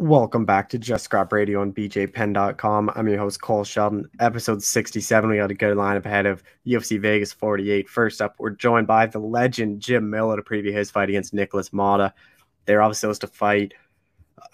Welcome back to Just Scrap Radio on BJPenn.com. I'm your host, Cole Shelton. Episode 67. We got a good lineup ahead of UFC Vegas 48. First up, we're joined by the legend Jim Miller to preview his fight against Nikolas Motta. They're obviously supposed to fight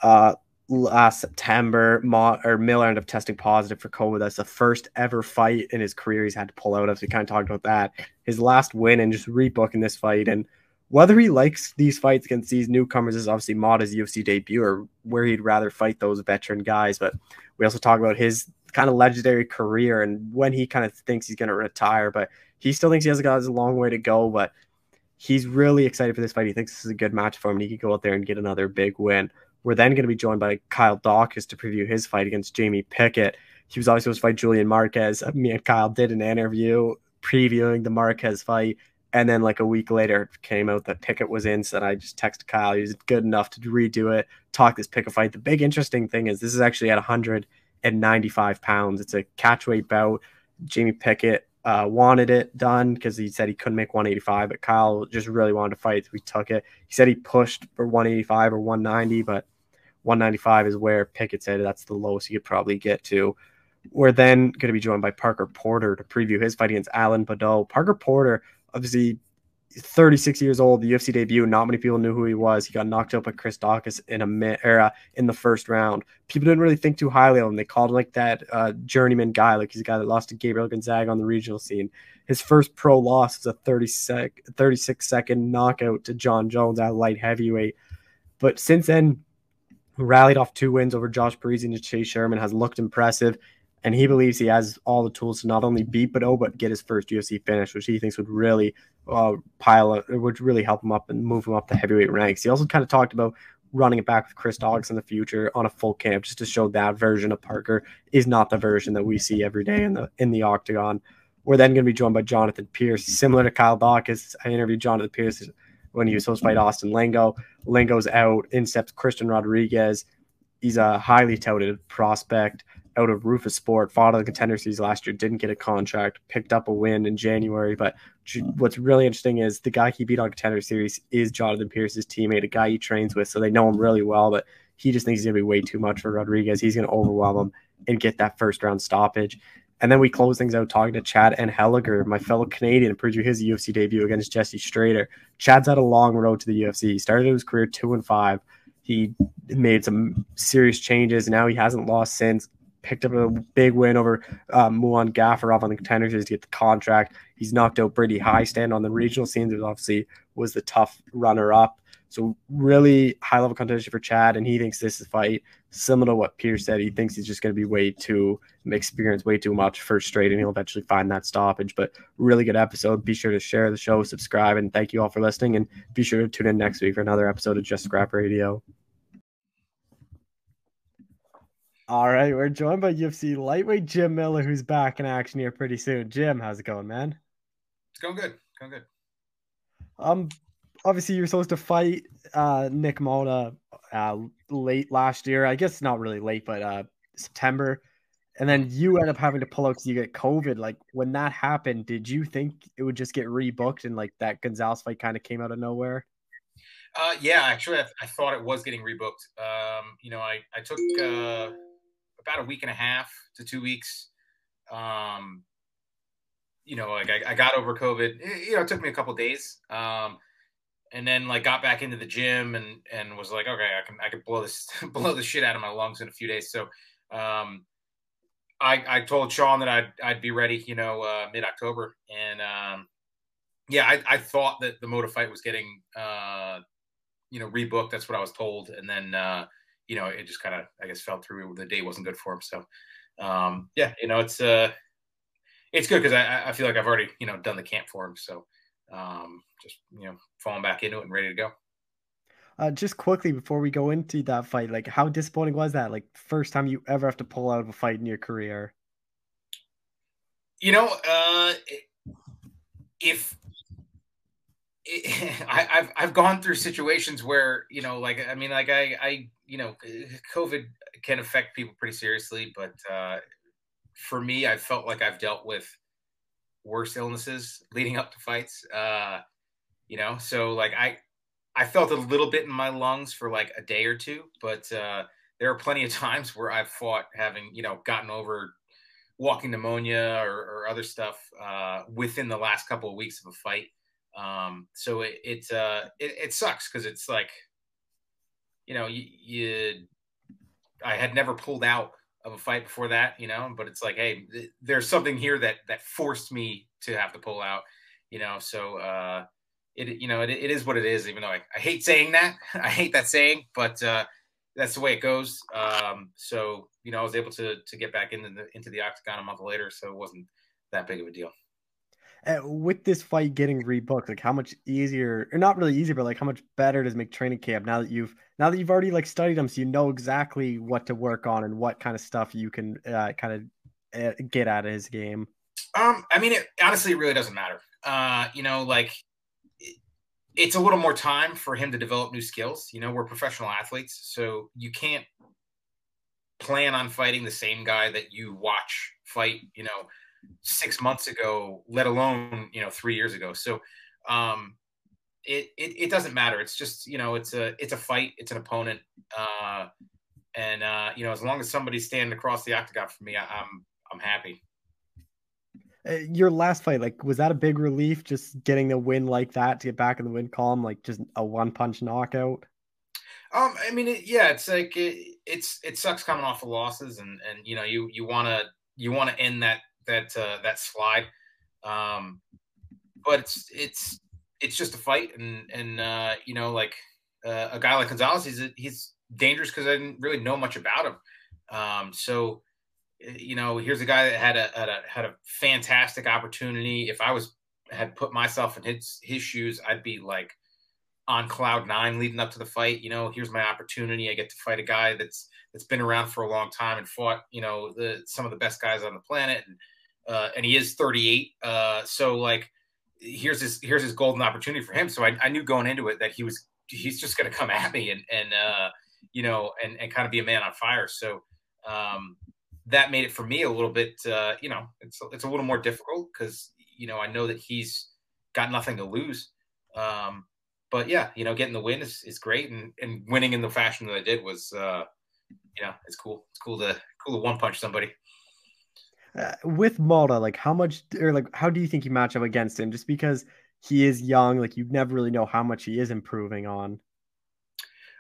uh, last September. Ma- or Miller ended up testing positive for COVID. That's the first ever fight in his career he's had to pull out of. So we kind of talked about that. His last win and just rebooking this fight. And whether he likes these fights against these newcomers is obviously Motta's UFC debut or where he'd rather fight those veteran guys. But we also talk about his kind of legendary career and when he kind of thinks he's going to retire. But he still thinks he has got a long way to go. But he's really excited for this fight. He thinks this is a good match for him and he could go out there and get another big win. We're then going to be joined by Kyle Daukaus to preview his fight against Jamie Pickett. He was always supposed to fight Julian Marquez. Me and Kyle did an interview previewing the Marquez fight and then like a week later, it came out that Pickett was in. So I just texted Kyle. He was good enough to redo it, talk this Pickett fight. The big interesting thing is this is actually at 195 pounds. It's a catchweight bout. Jamie Pickett uh, wanted it done because he said he couldn't make 185, but Kyle just really wanted to fight. So we took it. He said he pushed for 185 or 190, but 195 is where Pickett said that's the lowest he could probably get to. We're then going to be joined by Parker Porter to preview his fight against Alan Baudot. Parker Porter obviously 36 years old, the UFC debut. Not many people knew who he was. He got knocked out by Chris Daukaus in a era in the first round. People didn't really think too highly of him. They called him like that uh, journeyman guy, like he's a guy that lost to Gabriel Gonzaga on the regional scene. His first pro loss was a 30 sec, 36 second knockout to John Jones at light heavyweight. But since then, rallied off two wins over Josh Parisian and Chase Sherman, has looked impressive and he believes he has all the tools to not only beat Baudot but get his first UFC finish, which he thinks would really uh, pile up, would really help him up and move him up the heavyweight ranks. He also kind of talked about running it back with Chris Daukaus in the future on a full camp, just to show that version of Parker is not the version that we see every day in the in the octagon. We're then going to be joined by Jonathan Pearce, similar to Kyle Daukaus. I interviewed Jonathan Pearce when he was supposed to fight Austin Lingo. Lingo's out. In steps Christian Rodriguez. He's a highly touted prospect out of Roufusport, fought on the contender series last year, didn't get a contract, picked up a win in January. But hmm. what's really interesting is the guy he beat on contender series is Jonathan Pearce's teammate, a guy he trains with, so they know him really well. But he just thinks he's gonna be way too much for Rodriguez. He's gonna overwhelm him and get that first round stoppage. And then we close things out talking to Chad Anheliger, my fellow Canadian, preview his UFC debut against Jesse Strader. Chad's had a long road to the UFC. He started his career two and five. He made some serious changes. Now he hasn't lost since picked up a big win over um, Muin Gafurov on the contenders to get the contract. He's knocked out Brady Hiestand on the regional scenes, which obviously was the tough runner up. So really high level contention for Chad, and he thinks this is a fight similar to what Pearce said. He thinks he's just going to be way too experienced, way too much first straight, and he'll eventually find that stoppage. But really good episode. Be sure to share the show, subscribe, and thank you all for listening. And be sure to tune in next week for another episode of Just Scrap Radio. All right, we're joined by UFC lightweight Jim Miller, who's back in action here pretty soon. Jim, how's it going, man? It's going good. Going good. Um, obviously you're supposed to fight uh Nick Motta uh late last year. I guess not really late, but uh September. And then you end up having to pull out because you get COVID. Like when that happened, did you think it would just get rebooked and like that Gonzalez fight kind of came out of nowhere? Uh, yeah, actually, I, I, thought it was getting rebooked. Um, you know, I I took uh, about a week and a half to two weeks. Um, you know, like I, I got over COVID. It, you know, it took me a couple days. Um, and then like got back into the gym and and was like, okay, I can I can blow this blow the shit out of my lungs in a few days. So um, I I told Sean that I'd I'd be ready, you know, uh, mid October, and um, yeah, I, I thought that the Motta fight was getting uh, you know rebooked. That's what I was told, and then uh, you know, it just kind of, I guess, fell through. The day wasn't good for him. So, um, yeah, you know, it's uh, it's good because I, I feel like I've already, you know, done the camp for him. So, um, just you know, falling back into it and ready to go. Uh, just quickly before we go into that fight, like how disappointing was that? Like first time you ever have to pull out of a fight in your career. You know, uh, if I, have I've gone through situations where you know, like I mean, like I I you know, COVID can affect people pretty seriously, but uh, for me, I felt like I've dealt with worse illnesses leading up to fights. Uh, you know, so like I I felt a little bit in my lungs for like a day or two, but uh, there are plenty of times where I've fought having, you know, gotten over walking pneumonia or, or other stuff uh, within the last couple of weeks of a fight. Um, so it it, uh, it, it sucks because it's like, you know, you, you, I had never pulled out of a fight before that, you know, but it's like, hey, th- there's something here that that forced me to have to pull out, you know. So uh, it you know it, it is what it is. Even though I, I hate saying that, I hate that saying, but uh, that's the way it goes. Um, so you know, I was able to to get back into the into the octagon a month later, so it wasn't that big of a deal. Uh, with this fight getting rebooked, like how much easier, or not really easier, but like how much better does make training camp now that you've now that you've already like studied them, so you know exactly what to work on and what kind of stuff you can uh, kind of uh, get out of his game. Um, I mean, it, honestly, it really doesn't matter. Uh, you know, like it's a little more time for him to develop new skills. You know, we're professional athletes, so you can't plan on fighting the same guy that you watch fight, you know, six months ago, let alone, you know, three years ago. So um it, it, it doesn't matter. It's just, you know, it's a it's a fight, it's an opponent. Uh and uh, you know, as long as somebody's standing across the octagon for me, I, I'm I'm happy. Uh, your last fight, like, was that a big relief just getting a win like that to get back in the win column, like just a one punch knockout? Um, I mean, it, yeah, it's like it, it's it sucks coming off the losses, and and you know you you want to you want to end that that uh, that slide, um, but it's it's it's just a fight, and and uh, you know like uh, a guy like Gonzalez, he's he's dangerous because I didn't really know much about him, um, so you know, here's a guy that had a, had a had a fantastic opportunity. If I was had put myself in his his shoes, I'd be like on cloud nine leading up to the fight. You know, here's my opportunity. I get to fight a guy that's that's been around for a long time and fought, you know, the some of the best guys on the planet, and uh, and he is 38. Uh, so like, here's his here's his golden opportunity for him. So I, I knew going into it that he was he's just going to come at me and and uh, you know and and kind of be a man on fire. So um, that made it for me a little bit, uh, you know, it's it's a little more difficult because you know I know that he's got nothing to lose. Um, but yeah, you know, getting the win is, is great, and and winning in the fashion that I did was, uh, you know, it's cool. It's cool to cool to one punch somebody. Uh, with Motta, like how much or like how do you think you match up against him? Just because he is young, like you never really know how much he is improving on.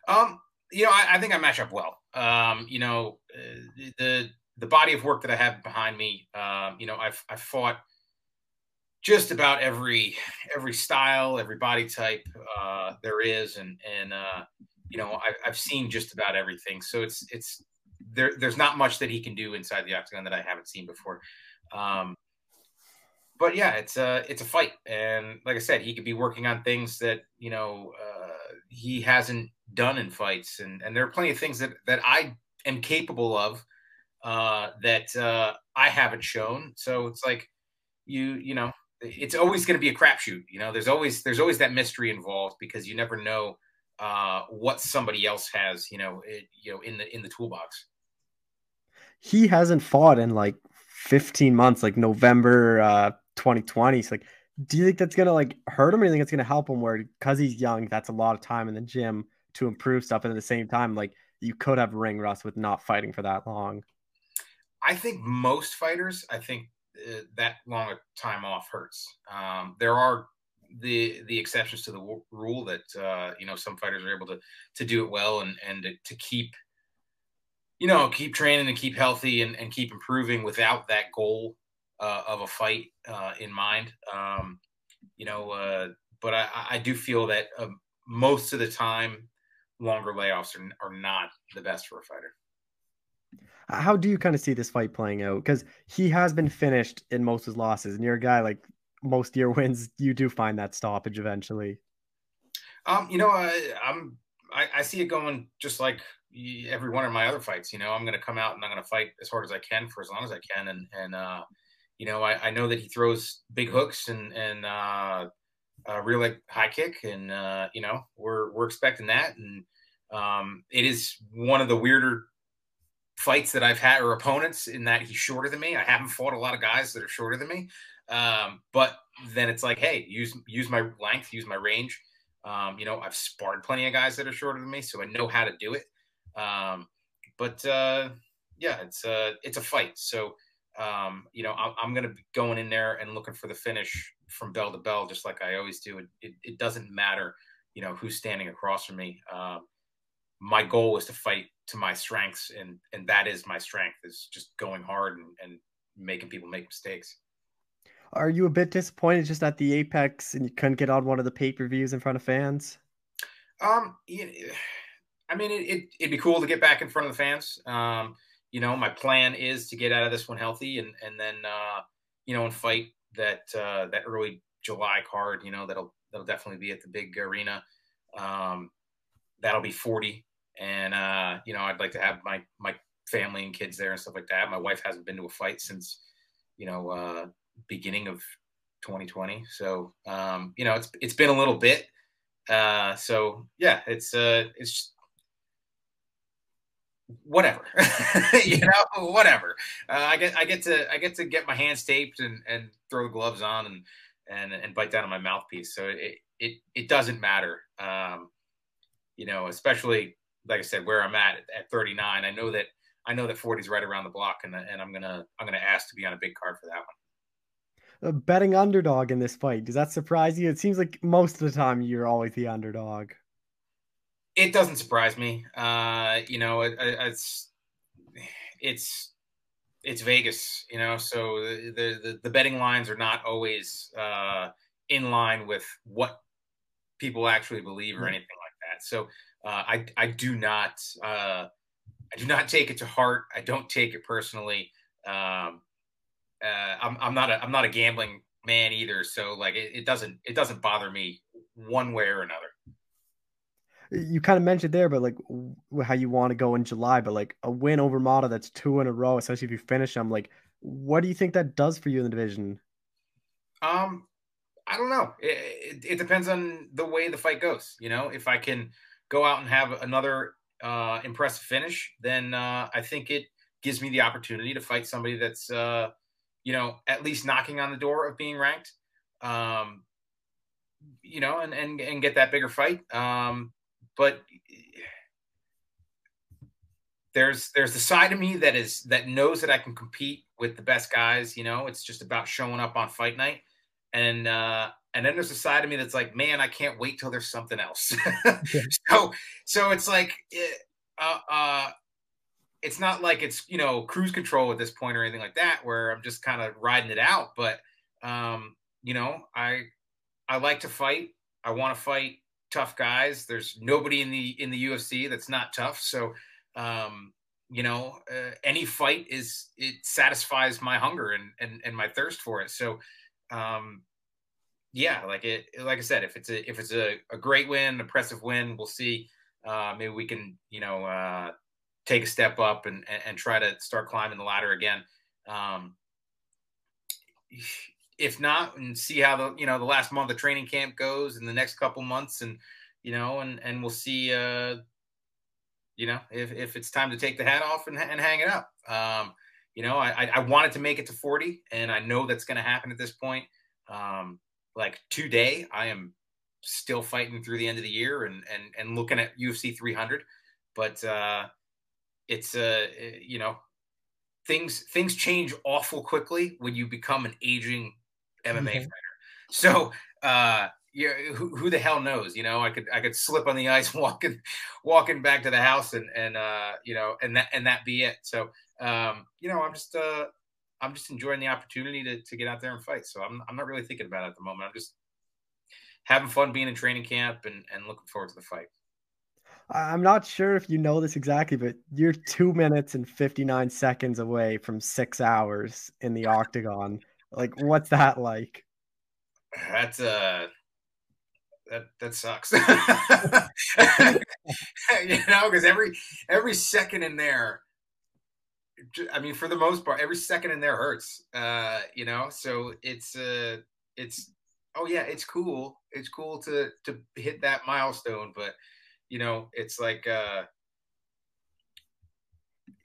Um, you know, I, I think I match up well. Um, you know, uh, the the body of work that I have behind me, um, you know, I've I've fought just about every every style, every body type uh, there is, and and uh, you know, I've, I've seen just about everything. So it's it's there. There's not much that he can do inside the octagon that I haven't seen before. Um, but yeah, it's a it's a fight, and like I said, he could be working on things that you know uh, he hasn't done in fights, and and there are plenty of things that that I am capable of uh, that uh, I haven't shown. So it's like you you know it's always going to be a crapshoot. You know, there's always there's always that mystery involved because you never know uh, what somebody else has. You know, it, you know in the in the toolbox. He hasn't fought in like 15 months, like November uh, 2020. So like, do you think that's gonna like hurt him, or do you think it's gonna help him? Where because he's young, that's a lot of time in the gym to improve stuff, and at the same time, like you could have ring rust with not fighting for that long. I think most fighters, I think uh, that long a time off hurts. Um, there are the the exceptions to the w- rule that uh, you know some fighters are able to to do it well and and to, to keep you know keep training and keep healthy and, and keep improving without that goal uh, of a fight uh, in mind. Um, you know, uh, but I, I do feel that um, most of the time, longer layoffs are, are not the best for a fighter. How do you kind of see this fight playing out? Because he has been finished in most of his losses, and you're a guy like most of your wins, you do find that stoppage eventually. Um, you know, I, I'm I, I see it going just like every one of my other fights. You know, I'm going to come out and I'm going to fight as hard as I can for as long as I can, and and uh, you know, I, I know that he throws big hooks and and uh, uh, real like high kick, and uh, you know, we're we're expecting that, and um, it is one of the weirder fights that I've had or opponents in that he's shorter than me. I haven't fought a lot of guys that are shorter than me. Um, but then it's like, hey, use use my length, use my range. Um, you know, I've sparred plenty of guys that are shorter than me, so I know how to do it. Um, but uh, yeah, it's a uh, it's a fight. So um, you know, I'm, I'm going to be going in there and looking for the finish from bell to bell, just like I always do. It, it, it doesn't matter, you know, who's standing across from me. Um, my goal is to fight to my strengths, and and that is my strength is just going hard and, and making people make mistakes. Are you a bit disappointed just at the Apex and you couldn't get on one of the pay per views in front of fans? Um, I mean, it, it, would be cool to get back in front of the fans. Um, you know, my plan is to get out of this one healthy and and then uh, you know and fight that uh, that early July card. You know, that'll that'll definitely be at the big arena. Um, that'll be 40, and uh, you know, I'd like to have my my family and kids there and stuff like that. My wife hasn't been to a fight since you know uh, beginning of 2020, so um, you know, it's it's been a little bit. Uh, so yeah, it's uh, it's whatever you know whatever. Uh, i get i get to i get to get my hands taped and and throw the gloves on and and and bite down on my mouthpiece. So it it it doesn't matter. Um you know especially like i said where i'm at at 39 i know that i know that 40 is right around the block and and i'm gonna i'm gonna ask to be on a big card for that one. A betting underdog in this fight does that surprise you? It seems like most of the time you're always the underdog it doesn't surprise me. Uh, you know, it, it's it's it's Vegas. You know, so the the, the betting lines are not always uh, in line with what people actually believe or mm-hmm. anything like that. So uh, I I do not uh, I do not take it to heart. I don't take it personally. Um, uh, I'm I'm not a I'm not a gambling man either. So like it, it doesn't it doesn't bother me one way or another you kind of mentioned there, but like how you want to go in July, but like a win over Motta that's two in a row, especially if you finish them. Like, what do you think that does for you in the division? Um, I don't know. It, it, it depends on the way the fight goes. You know, if I can go out and have another uh, impressive finish, then uh, I think it gives me the opportunity to fight somebody that's, uh, you know, at least knocking on the door of being ranked. Um, you know, and, and, and get that bigger fight. Um, but there's there's the side of me that is that knows that I can compete with the best guys. You know, it's just about showing up on fight night, and uh, and then there's a side of me that's like, man, I can't wait till there's something else. so so it's like, uh, uh, it's not like it's you know cruise control at this point or anything like that, where I'm just kind of riding it out. But um, you know, I I like to fight. I want to fight tough guys. There's nobody in the in the UFC that's not tough. So, um, you know, uh, any fight is it satisfies my hunger and and and my thirst for it. So, um, yeah, like it, like I said, if it's a if it's a, a great win, an impressive win, we'll see. Uh, maybe we can, you know, uh, take a step up and, and, and try to start climbing the ladder again. Um, if not, and see how the you know the last month of training camp goes in the next couple months, and you know, and and we'll see. Uh, you know, if if it's time to take the hat off and, and hang it up. Um, you know, I I wanted to make it to 40, and I know that's going to happen at this point. Um, like today, I am still fighting through the end of the year and and and looking at UFC 300, but uh, it's uh, you know, things things change awful quickly when you become an aging MMA mm-hmm. fighter. So, uh, yeah, who, who, the hell knows? You know, I could I could slip on the ice walking walking back to the house and and uh, you know and that and that be it. So, um, you know, I'm just uh, I'm just enjoying the opportunity to to get out there and fight. So I'm I'm not really thinking about it at the moment. I'm just having fun being in training camp and and looking forward to the fight. I'm not sure if you know this exactly, but you're two minutes and 59 seconds away from six hours in the octagon. Like, what's that like? That's uh that that sucks. you know, because every every second in there, I mean, for the most part, every second in there hurts. Uh, you know, so it's uh, it's oh yeah, it's cool. It's cool to to hit that milestone, but you know, it's like uh,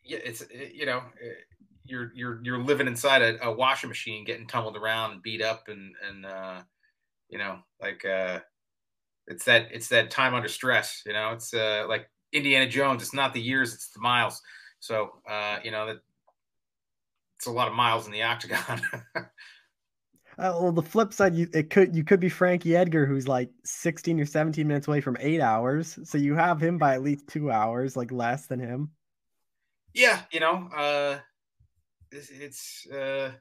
yeah, it's you know, you're you're you're living inside a, a, washing machine, getting tumbled around and beat up, and and uh, you know, like uh, it's that it's that time under stress. You know, it's uh, like Indiana Jones. It's not the years, it's the miles. So uh, you know that it's a lot of miles in the octagon. uh, well, the flip side, you it could you could be Frankie Edgar, who's like 16 or 17 minutes away from eight hours. So you have him by at least two hours, like less than him. Yeah, you know, uh, it's, it's uh,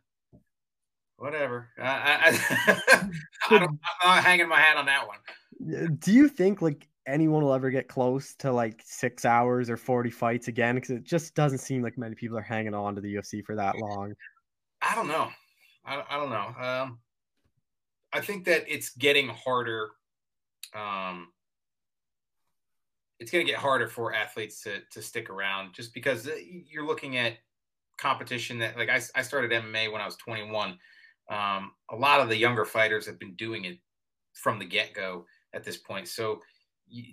whatever. I, I, I don't, I'm not hanging my hat on that one. Do you think like anyone will ever get close to like six hours or 40 fights again? Because it just doesn't seem like many people are hanging on to the UFC for that long. I don't know. I, I don't know. Um, I think that it's getting harder. Um, it's going to get harder for athletes to to stick around just because uh, you're looking at competition that like I, I started MMA when I was 21. Um, a lot of the younger fighters have been doing it from the get go at this point. So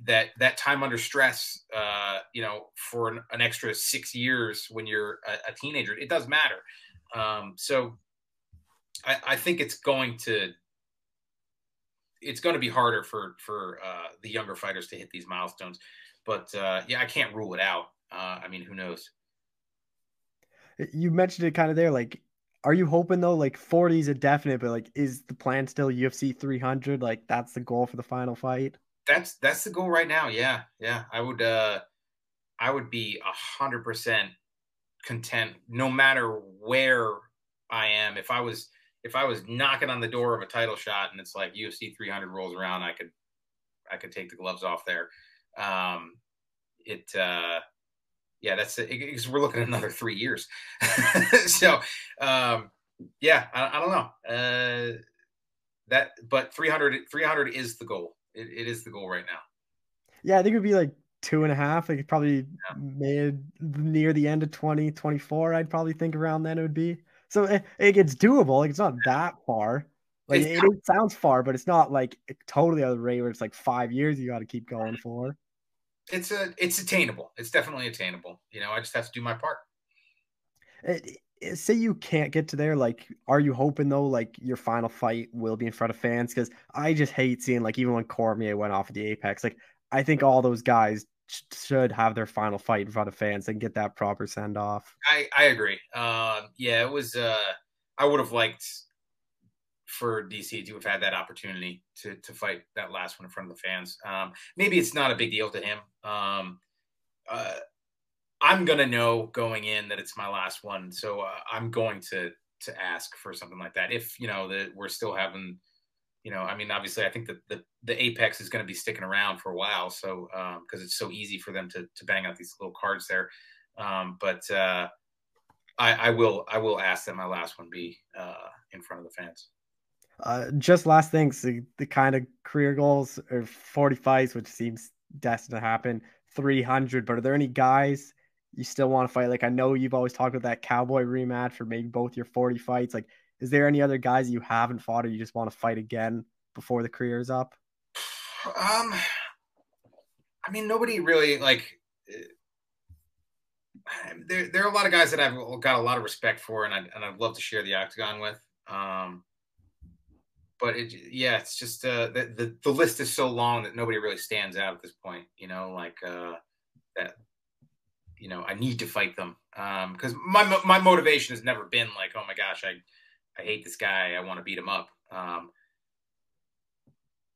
that that time under stress, uh, you know, for an, an, extra six years when you're a, a teenager, it does matter. Um, so I, I, think it's going to it's going to be harder for for uh, the younger fighters to hit these milestones. But uh, yeah, I can't rule it out. Uh, I mean, who knows? You mentioned it kind of there. Like, are you hoping though? Like, 40 is a definite, but like, is the plan still UFC 300? Like, that's the goal for the final fight that's that's the goal right now. Yeah, yeah. I would uh I would be a hundred percent content no matter where I am. If I was if I was knocking on the door of a title shot and it's like UFC 300 rolls around, I could I could take the gloves off there. Um, it uh, yeah, that's it, because we're looking at another three years. so um, yeah, I, I don't know uh, that, but 300 300 is the goal it, it is the goal right now. Yeah, I think it would be like two and a half. Like probably yeah. mid near the end of 2024. I'd probably think around then it would be. So it, it gets doable. Like it's not that far. Like it, it, sounds far, but it's not like totally out of the rate where it's like five years you got to keep going for. It's a it's attainable. It's definitely attainable. You know, I just have to do my part. It, say you can't get to there like are you hoping though like your final fight will be in front of fans because i just hate seeing like even when cormier went off at the apex like i think all those guys should have their final fight in front of fans and get that proper send off i i agree um yeah it was uh i would have liked for dc to have had that opportunity to to fight that last one in front of the fans um maybe it's not a big deal to him um uh I'm gonna know going in that it's my last one, so uh, I'm going to to ask for something like that. If you know that we're still having, you know, I mean, obviously, I think that the the Apex is going to be sticking around for a while, so because um, it's so easy for them to to bang out these little cards there. Um, but uh, I, I will I will ask that my last one be uh, in front of the fans. Uh, just last things, the, the kind of career goals or 40 fights, which seems destined to happen, 300. But are there any guys you still want to fight? Like I know you've always talked about that cowboy rematch for maybe both your 40 fights. Like, is there any other guys you haven't fought or you just want to fight again before the career is up? Um, I mean, nobody really like. There, there are a lot of guys that I've got a lot of respect for, and I and I'd love to share the octagon with. Um, but it, yeah, it's just uh, the, the the list is so long that nobody really stands out at this point. You know, like uh, that you know I need to fight them because um, my my motivation has never been like oh my gosh I I hate this guy I want to beat him up. Um,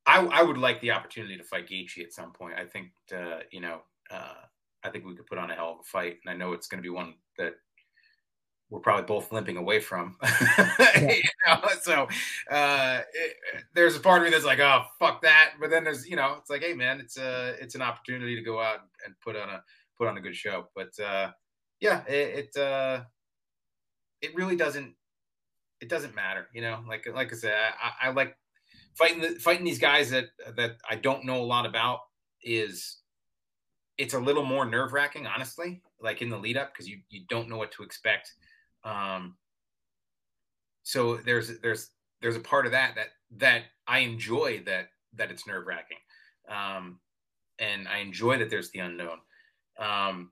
I I would like the opportunity to fight Gaethje at some point. I think uh, you know uh, I think we could put on a hell of a fight, and I know it's going to be one that we're probably both limping away from. Yeah. you know? So uh, it, there's a part of me that's like, oh fuck that, but then there's you know it's like, hey man, it's a it's an opportunity to go out and put on a put on a good show. But uh, yeah, it it, uh, it really doesn't it doesn't matter, you know. Like like I said, I, I like fighting the, fighting these guys that that I don't know a lot about is it's a little more nerve wracking, honestly. Like in the lead up because you you don't know what to expect. Um, so there's there's there's a part of that that that I enjoy that that it's nerve wracking, um, and I enjoy that there's the unknown. Um,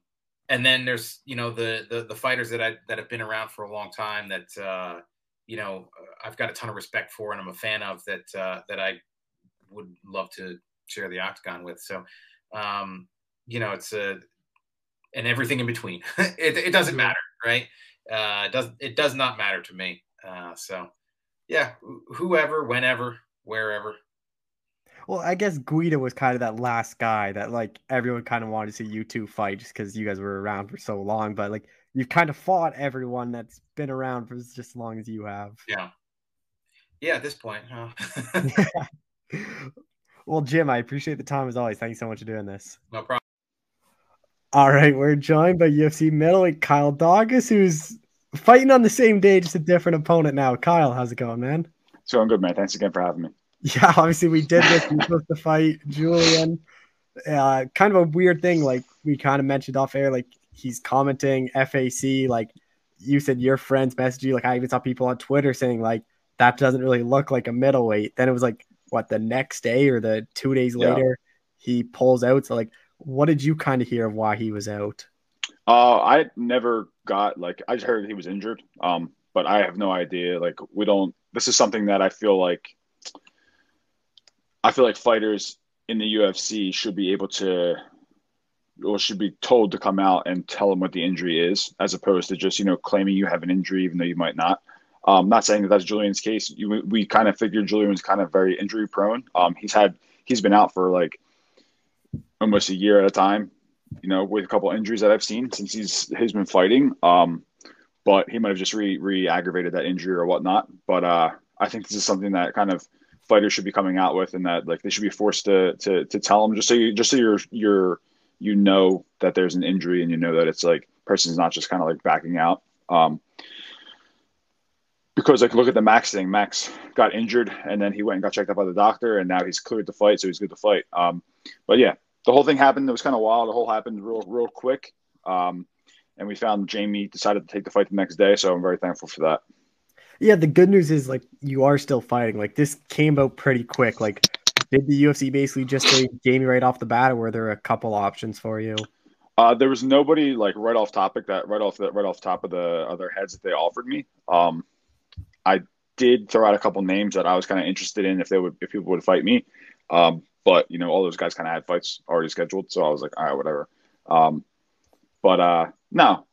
and then there's you know the, the, the fighters that I that have been around for a long time that uh, you know I've got a ton of respect for and I'm a fan of that uh, that I would love to share the octagon with. So um, you know, it's a and everything in between. it, it doesn't matter, right? Uh, it does it does not matter to me. Uh, so yeah, whoever, whenever, wherever. Well, I guess Guida was kind of that last guy that like everyone kind of wanted to see you two fight just because you guys were around for so long. But like you've kind of fought everyone that's been around for just as long as you have. Yeah. Yeah, at this point, huh? well, Jim, I appreciate the time as always. Thank you so much for doing this. No problem. All right, we're joined by UFC middleweight Kyle Daukaus, who's fighting on the same day, just a different opponent now. Kyle, how's it going, man? It's going good, man. Thanks again for having me. Yeah, obviously we did this. We supposed to fight Julian. Uh, kind of a weird thing, like we kind of mentioned off air, like he's commenting FAC, like you said your friends message you, like I even saw people on Twitter saying like that doesn't really look like a middleweight. Then it was like what the next day or the two days yeah. later he pulls out. So like what did you kind of hear of why he was out? Uh, I never got like I just heard he was injured. Um, but I have no idea. Like we don't. This is something that I feel like. I feel like fighters in the UFC should be able to, or should be told to come out and tell them what the injury is, as opposed to just you know claiming you have an injury even though you might not. Um, not saying that that's Julian's case. You, we kind of figured Julian was kind of very injury prone. Um, he's had he's been out for like almost a year at a time, you know, with a couple injuries that I've seen since he's he's been fighting. Um, but he might have just re re aggravated that injury or whatnot. But uh, I think this is something that kind of fighters should be coming out with, and that like they should be forced to to to tell them just so you just so you're you're you know that there's an injury and you know that it's like person's not just kind of like backing out. Um, because like look at the Max thing. Max got injured and then he went and got checked out by the doctor and now he's cleared to fight, so he's good to fight. Um, but yeah, the whole thing happened. It was kind of wild. The whole happened real real quick. Um, and we found Jamie decided to take the fight the next day, so I'm very thankful for that. Yeah, the good news is like you are still fighting. Like this came out pretty quick. Like did the UFC basically just say Jamie right off the bat, or were there a couple options for you? Uh, there was nobody like right off topic that right off the right off top of the other heads that they offered me. Um, I did throw out a couple names that I was kind of interested in if they would if people would fight me. Um, but you know, all those guys kind of had fights already scheduled, so I was like, all right, whatever. Um, but uh, no,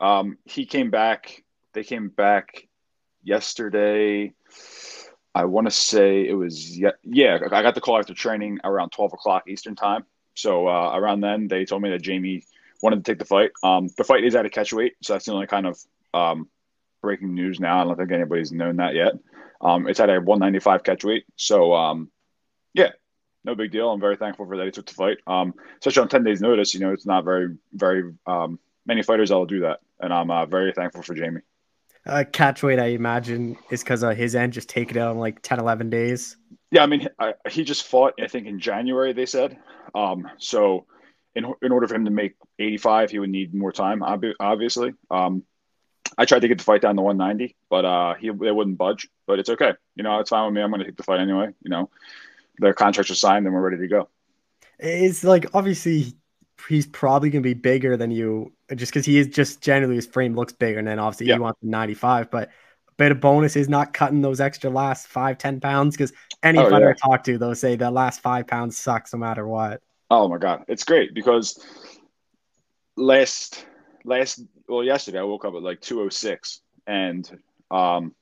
um, he came back. They came back yesterday. I want to say it was yeah, yeah. I got the call after training around twelve o'clock Eastern time. So uh, around then, they told me that Jamie wanted to take the fight. Um, the fight is at a catch weight, so that's the only kind of um, breaking news now. I don't think anybody's known that yet. Um, it's at a 195 catch weight. So, um, yeah, no big deal. I'm very thankful for that he took the fight. Um, especially on 10 days notice, you know, it's not very, very um, many fighters that will do that. And I'm uh, very thankful for Jamie. Uh, catch weight, I imagine, is because of his end just take it out in like 10, 11 days. Yeah, I mean, I, he just fought, I think, in January, they said. Um, so, in, in order for him to make 85, he would need more time, obviously. Um, I tried to get the fight down to 190, but uh, he they wouldn't budge. But it's okay. You know, it's fine with me. I'm going to take the fight anyway. You know, the contracts are signed then we're ready to go. It's like obviously he's probably going to be bigger than you just because he is just generally his frame looks bigger. And then obviously yeah. you want the 95, but a bit of bonus is not cutting those extra last five, 10 pounds because any oh, fighter yeah. I talk to, they'll say the last five pounds sucks no matter what. Oh my God. It's great because last last well yesterday I woke up at like 206 and um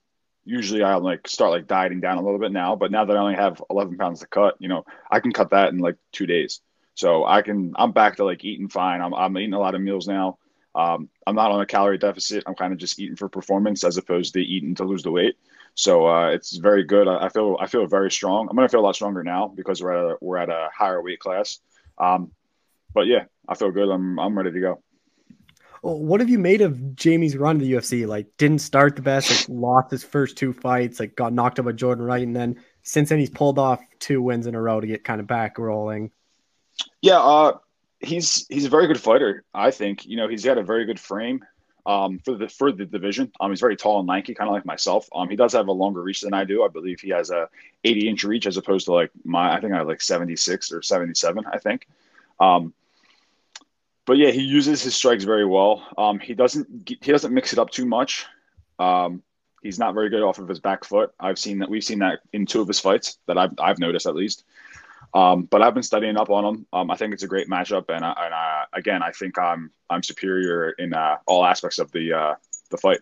usually I'll like start like dieting down a little bit now, but now that I only have 11 pounds to cut, you know, I can cut that in like two days. So I can, I'm back to like eating fine. I'm, I'm eating a lot of meals now. Um, I'm not on a calorie deficit. I'm kind of just eating for performance as opposed to eating to lose the weight. So uh, it's very good. I, I, feel, I feel very strong. I'm going to feel a lot stronger now because we're at a, we're at a higher weight class. Um, but yeah, I feel good. I'm, I'm ready to go what have you made of Jamie's run to the UFC? Like, didn't start the best, like, lost his first two fights, like, got knocked out by Jordan Wright, and then since then he's pulled off two wins in a row to get kind of back rolling. Yeah, uh, he's he's a very good fighter. I think you know he's got a very good frame um, for the for the division. Um, he's very tall and lanky, kind of like myself. Um, he does have a longer reach than I do. I believe he has a 80 inch reach as opposed to like my. I think I have like 76 or 77. I think. Um, but yeah, he uses his strikes very well. Um, he doesn't he doesn't mix it up too much. Um, he's not very good off of his back foot. I've seen that. We've seen that in two of his fights that I've I've noticed at least. Um, but I've been studying up on him. Um, I think it's a great matchup, and, I, and I, again, I think I'm I'm superior in uh, all aspects of the uh, the fight.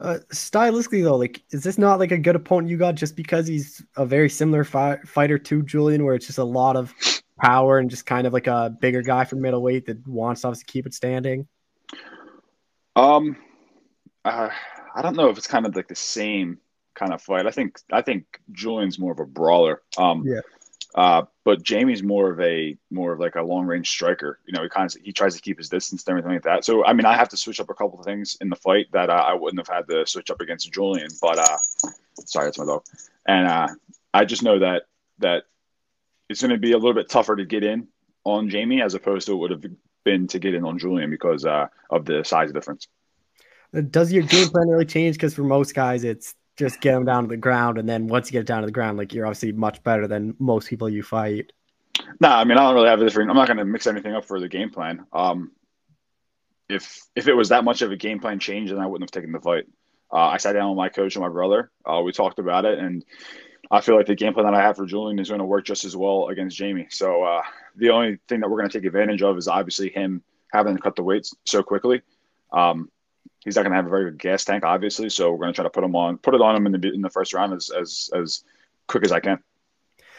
Uh, stylistically, though, like, is this not like a good opponent you got just because he's a very similar fi- fighter to Julian, where it's just a lot of power and just kind of like a bigger guy for middleweight that wants to obviously keep it standing? Um, uh, I don't know if it's kind of like the same kind of fight. I think I think Julian's more of a brawler. Um, yeah. Uh, but Jamie's more of a more of like a long range striker. You know, he kind of he tries to keep his distance and everything like that. So I mean, I have to switch up a couple of things in the fight that uh, I wouldn't have had to switch up against Julian. But uh, sorry, that's my dog. And uh, I just know that that it's going to be a little bit tougher to get in on Jamie as opposed to it would have been to get in on Julian because uh, of the size difference. Does your game plan really change? Because for most guys, it's just get them down to the ground, and then once you get down to the ground, like you're obviously much better than most people you fight. No, nah, I mean I don't really have a different. I'm not going to mix anything up for the game plan. Um, if if it was that much of a game plan change, then I wouldn't have taken the fight. Uh, I sat down with my coach and my brother. Uh, we talked about it, and I feel like the game plan that I have for Julian is going to work just as well against Jamie. So uh, the only thing that we're going to take advantage of is obviously him having to cut the weights so quickly. Um, he's not going to have a very good gas tank, obviously. So we're going to try to put him on, put it on him in the in the first round as as as quick as I can.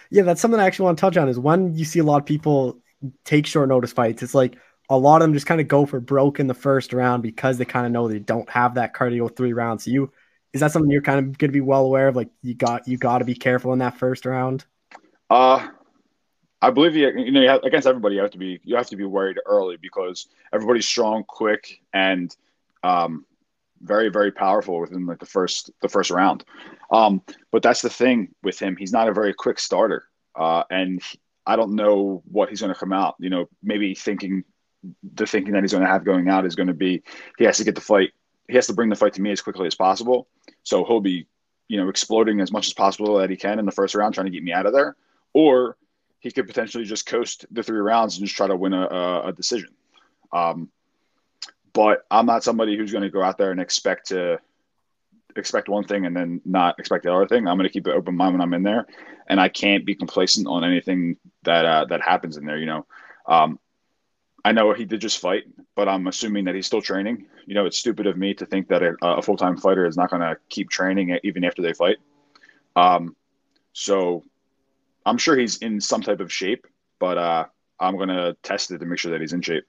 Yeah, that's something I actually want to touch on. Is when you see a lot of people take short notice fights, it's like a lot of them just kind of go for broke in the first round because they kind of know they don't have that cardio three rounds. So you is that something you're kind of going to be well aware of? Like you got you got to be careful in that first round. Uh I believe you. You know, you have, against everybody, you have to be you have to be worried early because everybody's strong, quick, and um, very very powerful within like the first the first round. Um, but that's the thing with him; he's not a very quick starter, uh, and I don't know what he's going to come out. You know, maybe thinking the thinking that he's going to have going out is going to be he has to get the fight, he has to bring the fight to me as quickly as possible. So he'll be, you know, exploding as much as possible that he can in the first round, trying to get me out of there, or he could potentially just coast the three rounds and just try to win a, a decision. Um, but I'm not somebody who's going to go out there and expect to expect one thing and then not expect the other thing. I'm going to keep an open mind when I'm in there, and I can't be complacent on anything that uh, that happens in there. You know, um, I know he did just fight, but I'm assuming that he's still training. You know, it's stupid of me to think that a, a full time fighter is not going to keep training even after they fight. Um, so I'm sure he's in some type of shape, but uh, I'm going to test it to make sure that he's in shape.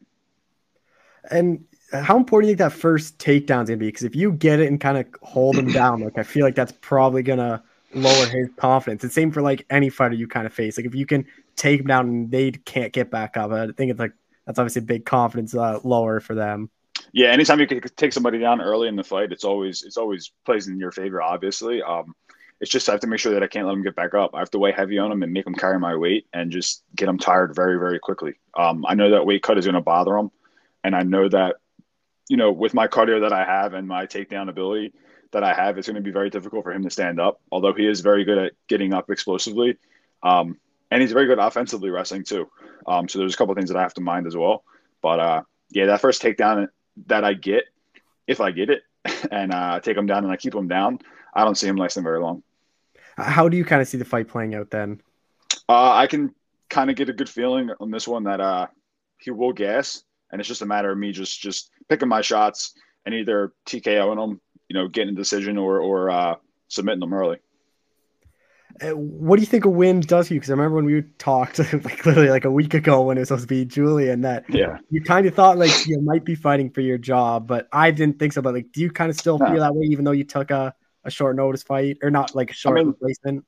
And how important do you think that first takedown's gonna be? Because if you get it and kind of hold him down, like I feel like that's probably gonna lower his confidence. And same for like any fighter you kind of face. Like if you can take him down and they can't get back up, I think it's like that's obviously a big confidence uh, lower for them. Yeah, anytime you can take somebody down early in the fight, it's always it's always plays in your favor. Obviously, um, it's just I have to make sure that I can't let him get back up. I have to weigh heavy on him and make him carry my weight and just get him tired very very quickly. Um, I know that weight cut is going to bother him, and I know that you know with my cardio that I have and my takedown ability that I have, it's going to be very difficult for him to stand up. Although he is very good at getting up explosively. Um, and he's very good offensively wrestling too. Um, so there's a couple things that I have to mind as well. But uh, yeah, that first takedown that I get, if I get it, and uh, take him down and I keep him down, I don't see him lasting very long. How do you kind of see the fight playing out then? Uh, I can kind of get a good feeling on this one that uh, he will gas, and it's just a matter of me just just picking my shots and either TKOing him, you know, getting a decision or or uh, submitting them early. Uh, what do you think a win does for you? Because I remember when we talked like literally like a week ago when it was supposed to be Julian that yeah you kind of thought like you might be fighting for your job, but I didn't think so. But like, do you kind of still no. feel that way even though you took a, a short notice fight or not like a short I mean, replacement?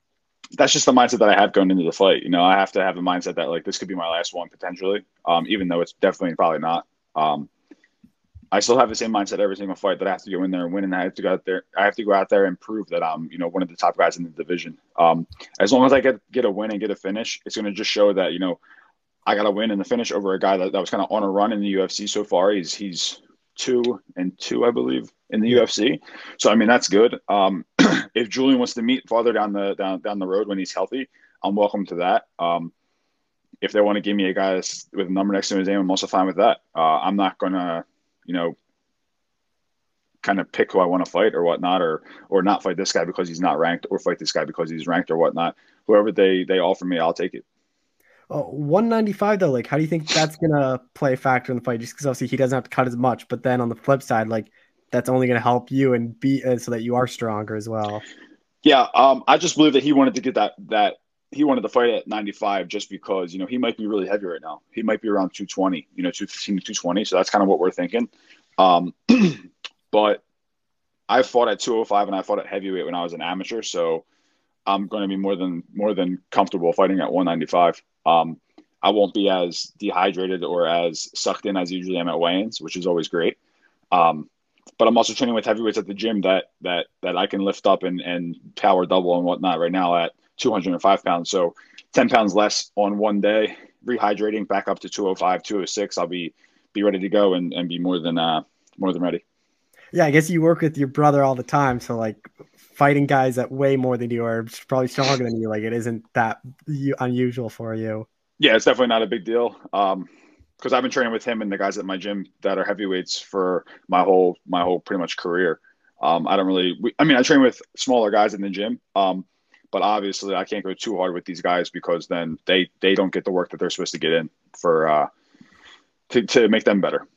That's just the mindset that I have going into the fight. You know, I have to have the mindset that like this could be my last one potentially, um, even though it's definitely probably not. Um, I still have the same mindset every single fight that I have to go in there and win, and I have to go out there. I have to go out there and prove that I'm, you know, one of the top guys in the division. Um, as long as I get get a win and get a finish, it's going to just show that you know I got a win and the finish over a guy that, that was kind of on a run in the UFC so far. He's he's two and two, I believe, in the UFC. So I mean that's good. Um, if Julian wants to meet farther down the down down the road when he's healthy, I'm welcome to that. Um, if they want to give me a guy with a number next to his name, I'm also fine with that. Uh, I'm not gonna you know, kind of pick who I want to fight or whatnot, or or not fight this guy because he's not ranked, or fight this guy because he's ranked or whatnot. Whoever they they offer me, I'll take it. Oh, 195 though, like how do you think that's gonna play a factor in the fight? Just because obviously he doesn't have to cut as much, but then on the flip side, like that's only gonna help you and be uh, so that you are stronger as well. Yeah, um, I just believe that he wanted to get that that he wanted to fight at 95 just because you know he might be really heavy right now. He might be around 220, you know, 215 to 220. So that's kind of what we're thinking. Um, but I fought at 205 and I fought at heavyweight when I was an amateur, so I'm going to be more than more than comfortable fighting at 195. Um, I won't be as dehydrated or as sucked in as I usually am at weigh-ins, which is always great. Um, but I'm also training with heavyweights at the gym that that that I can lift up and and power double and whatnot right now at 205 pounds. So 10 pounds less on one day, rehydrating back up to 205, 206. I'll be be ready to go and, and be more than uh more than ready. Yeah, I guess you work with your brother all the time, so like fighting guys that weigh more than you are probably stronger than you, like it isn't that unusual for you. Yeah, it's definitely not a big deal. Um, because I've been training with him and the guys at my gym that are heavyweights for my whole my whole pretty much career. Um, I don't really. We, I mean, I train with smaller guys in the gym, um, but obviously I can't go too hard with these guys because then they they don't get the work that they're supposed to get in for uh, to to make them better.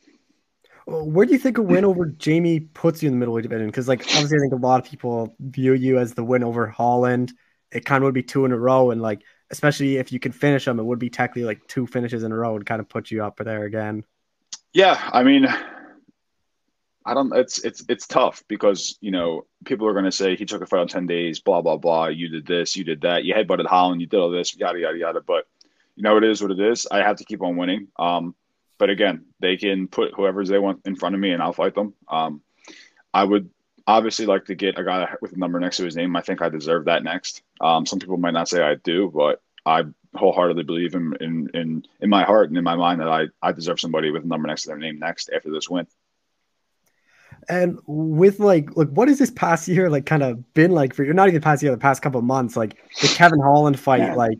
Where do you think a win over Jamie puts you in the middleweight division? Because like obviously I think a lot of people view you as the win over Holland. It kind of would be two in a row, and like especially if you can finish them, it would be technically like two finishes in a row and kind of put you up there again. Yeah, I mean, I don't. It's it's it's tough because you know people are going to say he took a fight on ten days, blah blah blah. You did this, you did that, you headbutted Holland, you did all this, yada yada yada. But you know it is what it is. I have to keep on winning. Um, but again, they can put whoever's they want in front of me, and I'll fight them. Um, I would obviously like to get a guy with a number next to his name. I think I deserve that next. Um, some people might not say I do, but I wholeheartedly believe in, in in in my heart and in my mind that I I deserve somebody with a number next to their name next after this win. And with like, like, what has this past year like kind of been like for you? Not even past year, the past couple months, like the Kevin Holland fight, yeah. like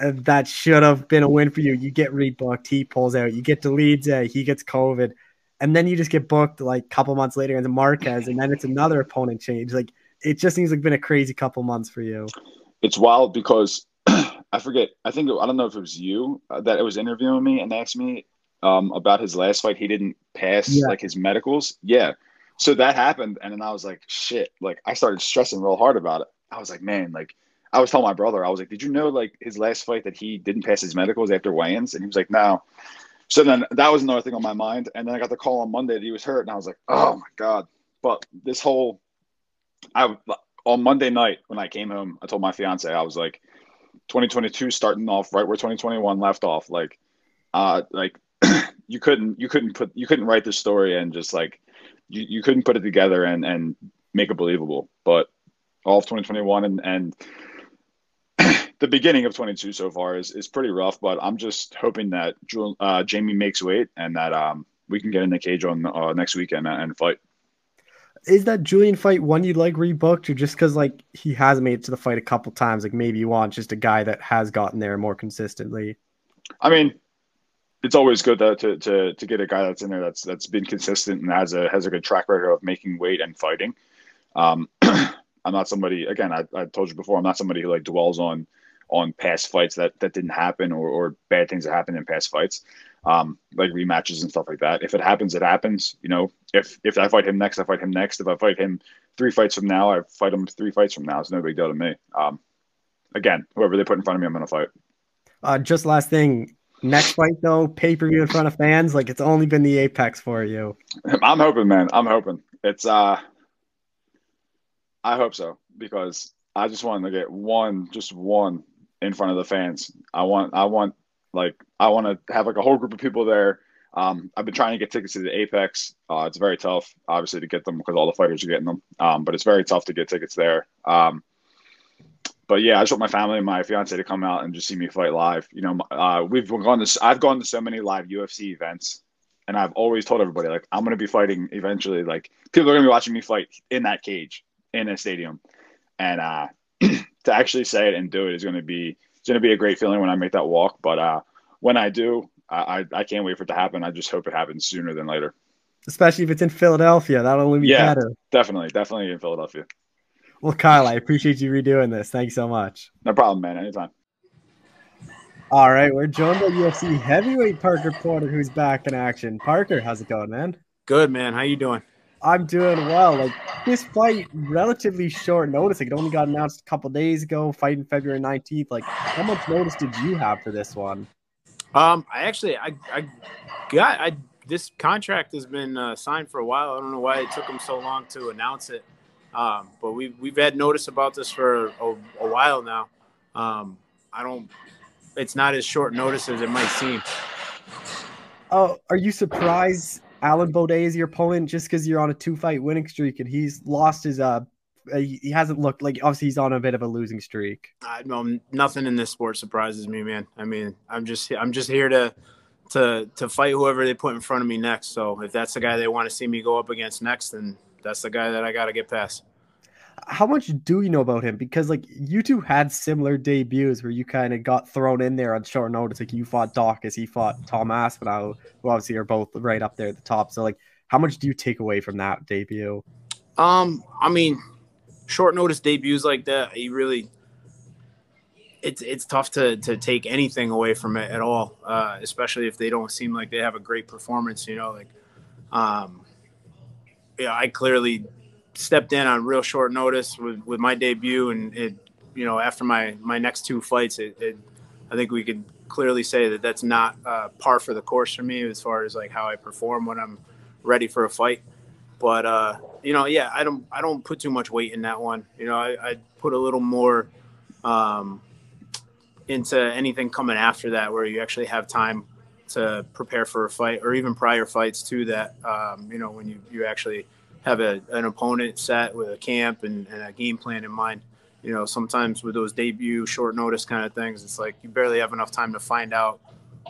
uh, that should have been a win for you. You get rebooked, he pulls out. You get Leeds, uh, he gets COVID and then you just get booked like a couple months later into Marquez, and then it's another opponent change. Like it just seems like been a crazy couple months for you. It's wild because I forget. I think I don't know if it was you uh, that was interviewing me and asked me um, about his last fight. He didn't pass yeah. like his medicals. Yeah. So that happened, and then I was like, shit. Like I started stressing real hard about it. I was like, man, like I was telling my brother, I was like, did you know like his last fight that he didn't pass his medicals after weigh-ins? And he was like, no. So then that was another thing on my mind. And then I got the call on Monday that he was hurt, and I was like, oh my god. But this whole, I on Monday night when I came home, I told my fiance I was like, 2022 starting off right where 2021 left off. Like, uh, like you couldn't you couldn't put you couldn't write the story and just like you, you couldn't put it together and and make it believable. But all of 2021 and and the beginning of 22 so far is, is pretty rough, but I'm just hoping that uh, Jamie makes weight and that um, we can get in the cage on uh, next weekend and fight. Is that Julian fight one you'd like rebooked, or just because like he has made it to the fight a couple times? Like maybe you want just a guy that has gotten there more consistently. I mean, it's always good to, to to to get a guy that's in there that's that's been consistent and has a has a good track record of making weight and fighting. Um, I'm not somebody again. I, I told you before. I'm not somebody who like dwells on on past fights that that didn't happen or, or bad things that happened in past fights, um, like rematches and stuff like that. If it happens, it happens. You know, if if I fight him next, I fight him next. If I fight him three fights from now, I fight him three fights from now. It's no big deal to me. Um, again, whoever they put in front of me, I'm to fight. Uh, just last thing, next fight though, pay per view in front of fans. Like it's only been the apex for you. I'm hoping, man. I'm hoping it's. uh I hope so because I just want to get one, just one in front of the fans. I want I want like I want to have like a whole group of people there. Um, I've been trying to get tickets to the Apex. Uh, it's very tough, obviously, to get them because all the fighters are getting them. Um, but it's very tough to get tickets there. Um, but yeah, I just want my family and my fiance to come out and just see me fight live. You know, uh, we've gone to I've gone to so many live UFC events, and I've always told everybody like I'm going to be fighting eventually. Like people are going to be watching me fight in that cage in a stadium, and uh, to actually say it and do it is going to be it's to be a great feeling when I make that walk. But uh, when I do, I, I can't wait for it to happen. I just hope it happens sooner than later. Especially if it's in Philadelphia, that'll only be yeah, better. Definitely, definitely in Philadelphia. Well, Kyle, I appreciate you redoing this. Thanks so much. No problem, man. Anytime. All right, we're joined by UFC heavyweight Parker Porter, who's back in action. Parker, how's it going, man? Good, man. How you doing? I'm doing well. Like this fight, relatively short notice. Like it only got announced a couple days ago. Fighting February 19th. Like, how much notice did you have for this one? Um, I actually, I, I got, I this contract has been uh, signed for a while. I don't know why it took them so long to announce it. Um, but we've we've had notice about this for a, a while now. Um, I don't. It's not as short notice as it might seem. Oh, are you surprised Alan Baudot is your opponent just because you're on a two fight winning streak and he's lost his uh he hasn't looked like obviously he's on a bit of a losing streak. I know nothing in this sport surprises me, man. I mean, I'm just I'm just here to to to fight whoever they put in front of me next. So if that's the guy they want to see me go up against next, then that's the guy that I got to get past. How much do you know about him? Because like you two had similar debuts where you kind of got thrown in there on short notice. Like you fought Daukaus, he fought Tom Aspinall, who obviously are both right up there at the top. So like, how much do you take away from that debut? Um, I mean, short notice debuts like that, you really it's it's tough to to take anything away from it at all, uh, especially if they don't seem like they have a great performance. You know, like, um, yeah, I clearly stepped in on real short notice with, with my debut, and it, you know, after my my next two fights, it, it I think we could clearly say that that's not uh, par for the course for me as far as like how I perform when I'm ready for a fight. But uh, you know, yeah, I don't I don't put too much weight in that one. You know, I, I put a little more. Um, into anything coming after that where you actually have time to prepare for a fight or even prior fights too that um, you know when you, you actually have a, an opponent set with a camp and, and, a game plan in mind you know sometimes with those debut short notice kind of things it's like you barely have enough time to find out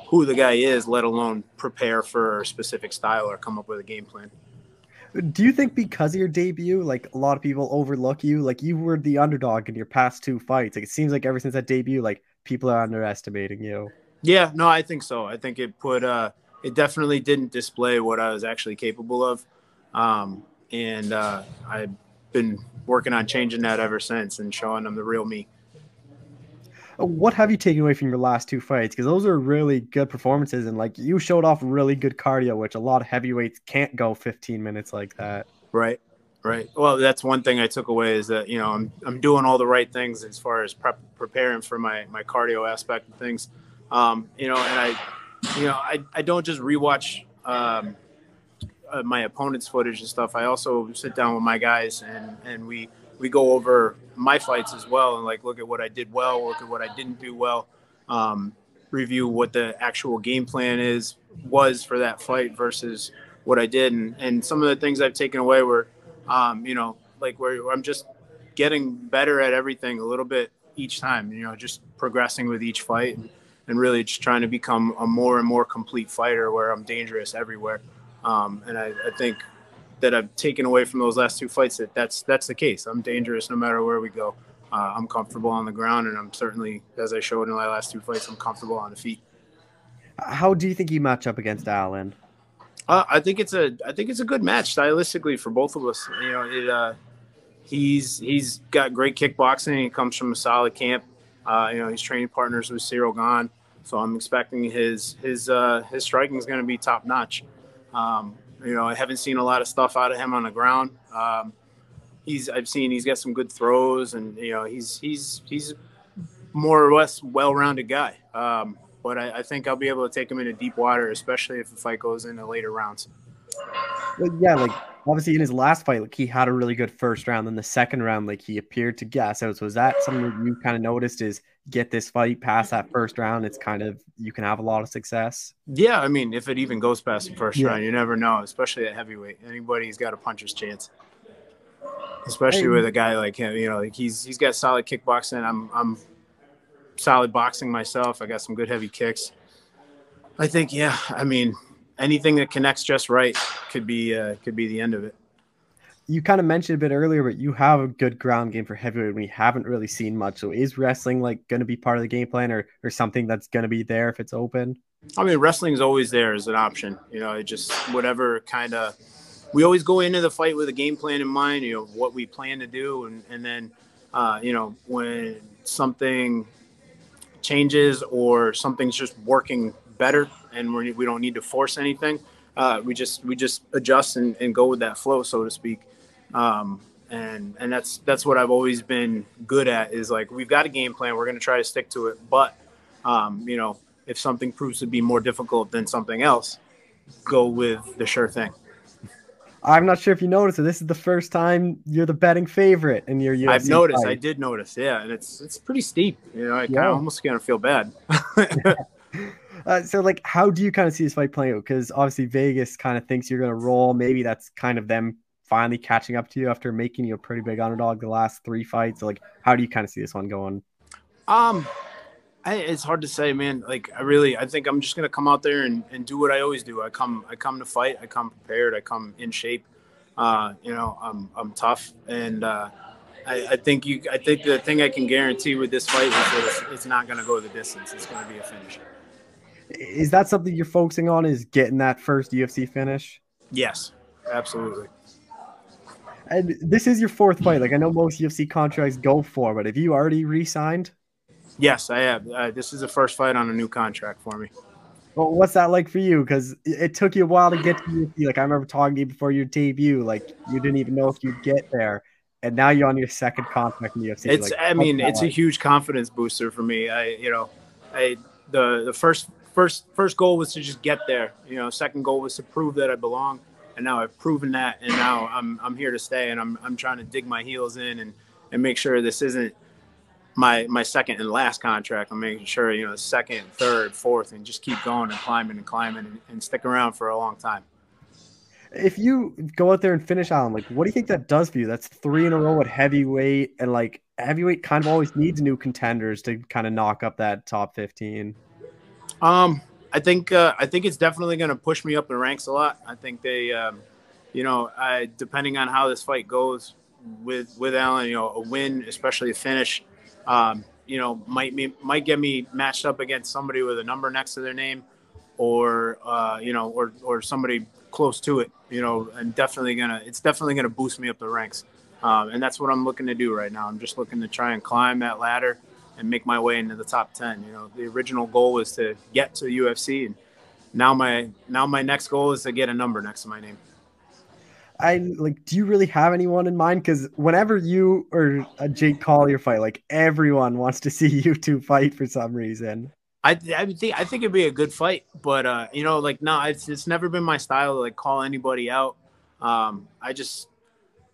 who the guy is let alone prepare for a specific style or come up with a game plan do you think because of your debut, like a lot of people overlook you? Like you were the underdog in your past two fights. Like it seems like ever since that debut, like people are underestimating you. Yeah, no, I think so. I think it put uh it definitely didn't display what I was actually capable of. Um and uh I've been working on changing that ever since and showing them the real me. What have you taken away from your last two fights? Because those are really good performances, and like you showed off really good cardio, which a lot of heavyweights can't go 15 minutes like that. Right. Right. Well, that's one thing I took away is that you know I'm I'm doing all the right things as far as prep, preparing for my my cardio aspect of things. Um, you know, and I, you know, I I don't just rewatch um, uh, my opponent's footage and stuff. I also sit down with my guys and and we we go over my fights as well and like look at what I did well, look at what I didn't do well, um, review what the actual game plan is was for that fight versus what I did, and and some of the things I've taken away were um, you know, like where I'm just getting better at everything a little bit each time, you know, just progressing with each fight and, and really just trying to become a more and more complete fighter where I'm dangerous everywhere. Um, and I, I think that I've taken away from those last two fights that that's that's the case. I'm dangerous no matter where we go. Uh, I'm comfortable on the ground, and I'm certainly, as I showed in my last two fights, I'm comfortable on the feet. How do you think you match up against Alan? Uh, I think it's a I think it's a good match stylistically for both of us. You know, it, uh, he's he's got great kickboxing. He comes from a solid camp. Uh, you know, he's training partners with Cyril Gane, so I'm expecting his his uh, his striking is going to be top notch. Um, you know, I haven't seen a lot of stuff out of him on the ground. Um, he's I've seen he's got some good throws, and you know, he's he's he's more or less well-rounded guy. Um, but I, I, think I'll be able to take him into deep water, especially if the fight goes into later rounds. Well, yeah, like obviously in his last fight, like he had a really good first round. Then the second round, like he appeared to gas out. So was that something that you kind of noticed? Is get this fight past that first round? It's kind of you can have a lot of success. Yeah, I mean, if it even goes past the first yeah. round, you never know. Especially at heavyweight, anybody's got a puncher's chance. Especially hey. with a guy like him, you know, like he's he's got solid kickboxing. I'm I'm solid boxing myself. I got some good heavy kicks. I think, yeah. I mean, anything that connects just right could be uh, could be the end of it. You kind of mentioned a bit earlier, but you have a good ground game for heavyweight. And we haven't really seen much. So is wrestling like going to be part of the game plan, or or something that's going to be there if it's open? I mean, wrestling is always there as an option. You know, it just whatever kind of. We always go into the fight with a game plan in mind. You know what we plan to do, and and then, uh, you know, when something changes or something's just working better and we're, we don't need to force anything. Uh, we just we just adjust and, and, go with that flow, so to speak. Um, and and that's that's what I've always been good at is like we've got a game plan, we're going to try to stick to it. But um, you know, if something proves to be more difficult than something else, go with the sure thing. I'm not sure if you noticed it. This is the first time you're the betting favorite in your UFC. I've noticed. Fight. I did notice. Yeah, and it's it's pretty steep. You know, I yeah. kind of almost gonna feel bad. uh, so, like, how do you kind of see this fight playing out? Because obviously Vegas kind of thinks you're gonna roll. Maybe that's kind of them finally catching up to you after making you a pretty big underdog the last three fights. So, like, how do you kind of see this one going? Um, I, it's hard to say, man. Like, I really, I think I'm just gonna come out there and, and do what I always do. I come, I come to fight. I come prepared. I come in shape. Uh, you know, I'm, I'm tough, and uh, I, I, think you. I think the thing I can guarantee with this fight is that it's, it's not gonna go the distance. It's gonna be a finish. Is that something you're focusing on? Is getting that first UFC finish? Yes, absolutely. And this is your fourth fight. Like I know most UFC contracts go for, but have you already re-signed? Yes, I have. Uh, this is the first fight on a new contract for me. Well, what's that like for you? Because it took you a while to get to UFC. Like I remember talking to you before your debut. Like you didn't even know if you'd get there, and now you're on your second contract in the UFC. It's. Like, I mean, it's like? a huge confidence booster for me. I, you know, I the the first first first goal was to just get there. You know, second goal was to prove that I belong and now I've proven that, and now I'm I'm here to stay, and I'm I'm trying to dig my heels in and and make sure this isn't my my second and last contract. I'm making sure you know second, third, fourth, and just keep going and climbing and climbing and, and stick around for a long time. If you go out there and finish on, like, what do you think that does for you? That's three in a row at heavyweight, and like heavyweight kind of always needs new contenders to kind of knock up that top fifteen. Um, I think uh, I think it's definitely going to push me up the ranks a lot. I think they, um, you know, I, depending on how this fight goes with with Alan, you know, a win, especially a finish, um, you know, might me might get me matched up against somebody with a number next to their name, or uh, you know, or or somebody close to it. You know, and definitely gonna it's definitely gonna boost me up the ranks, um, and that's what I'm looking to do right now. I'm just looking to try and climb that ladder and make my way into the top 10 you know. The original goal was to get to the UFC and now my now my next goal is to get a number next to my name. I like do you really have anyone in mind? Cuz whenever you or a Jake Collier fight like everyone wants to see you two fight for some reason. I, I think I think it'd be a good fight, but uh, you know, like no, it's it's never been my style to like call anybody out. Um, I just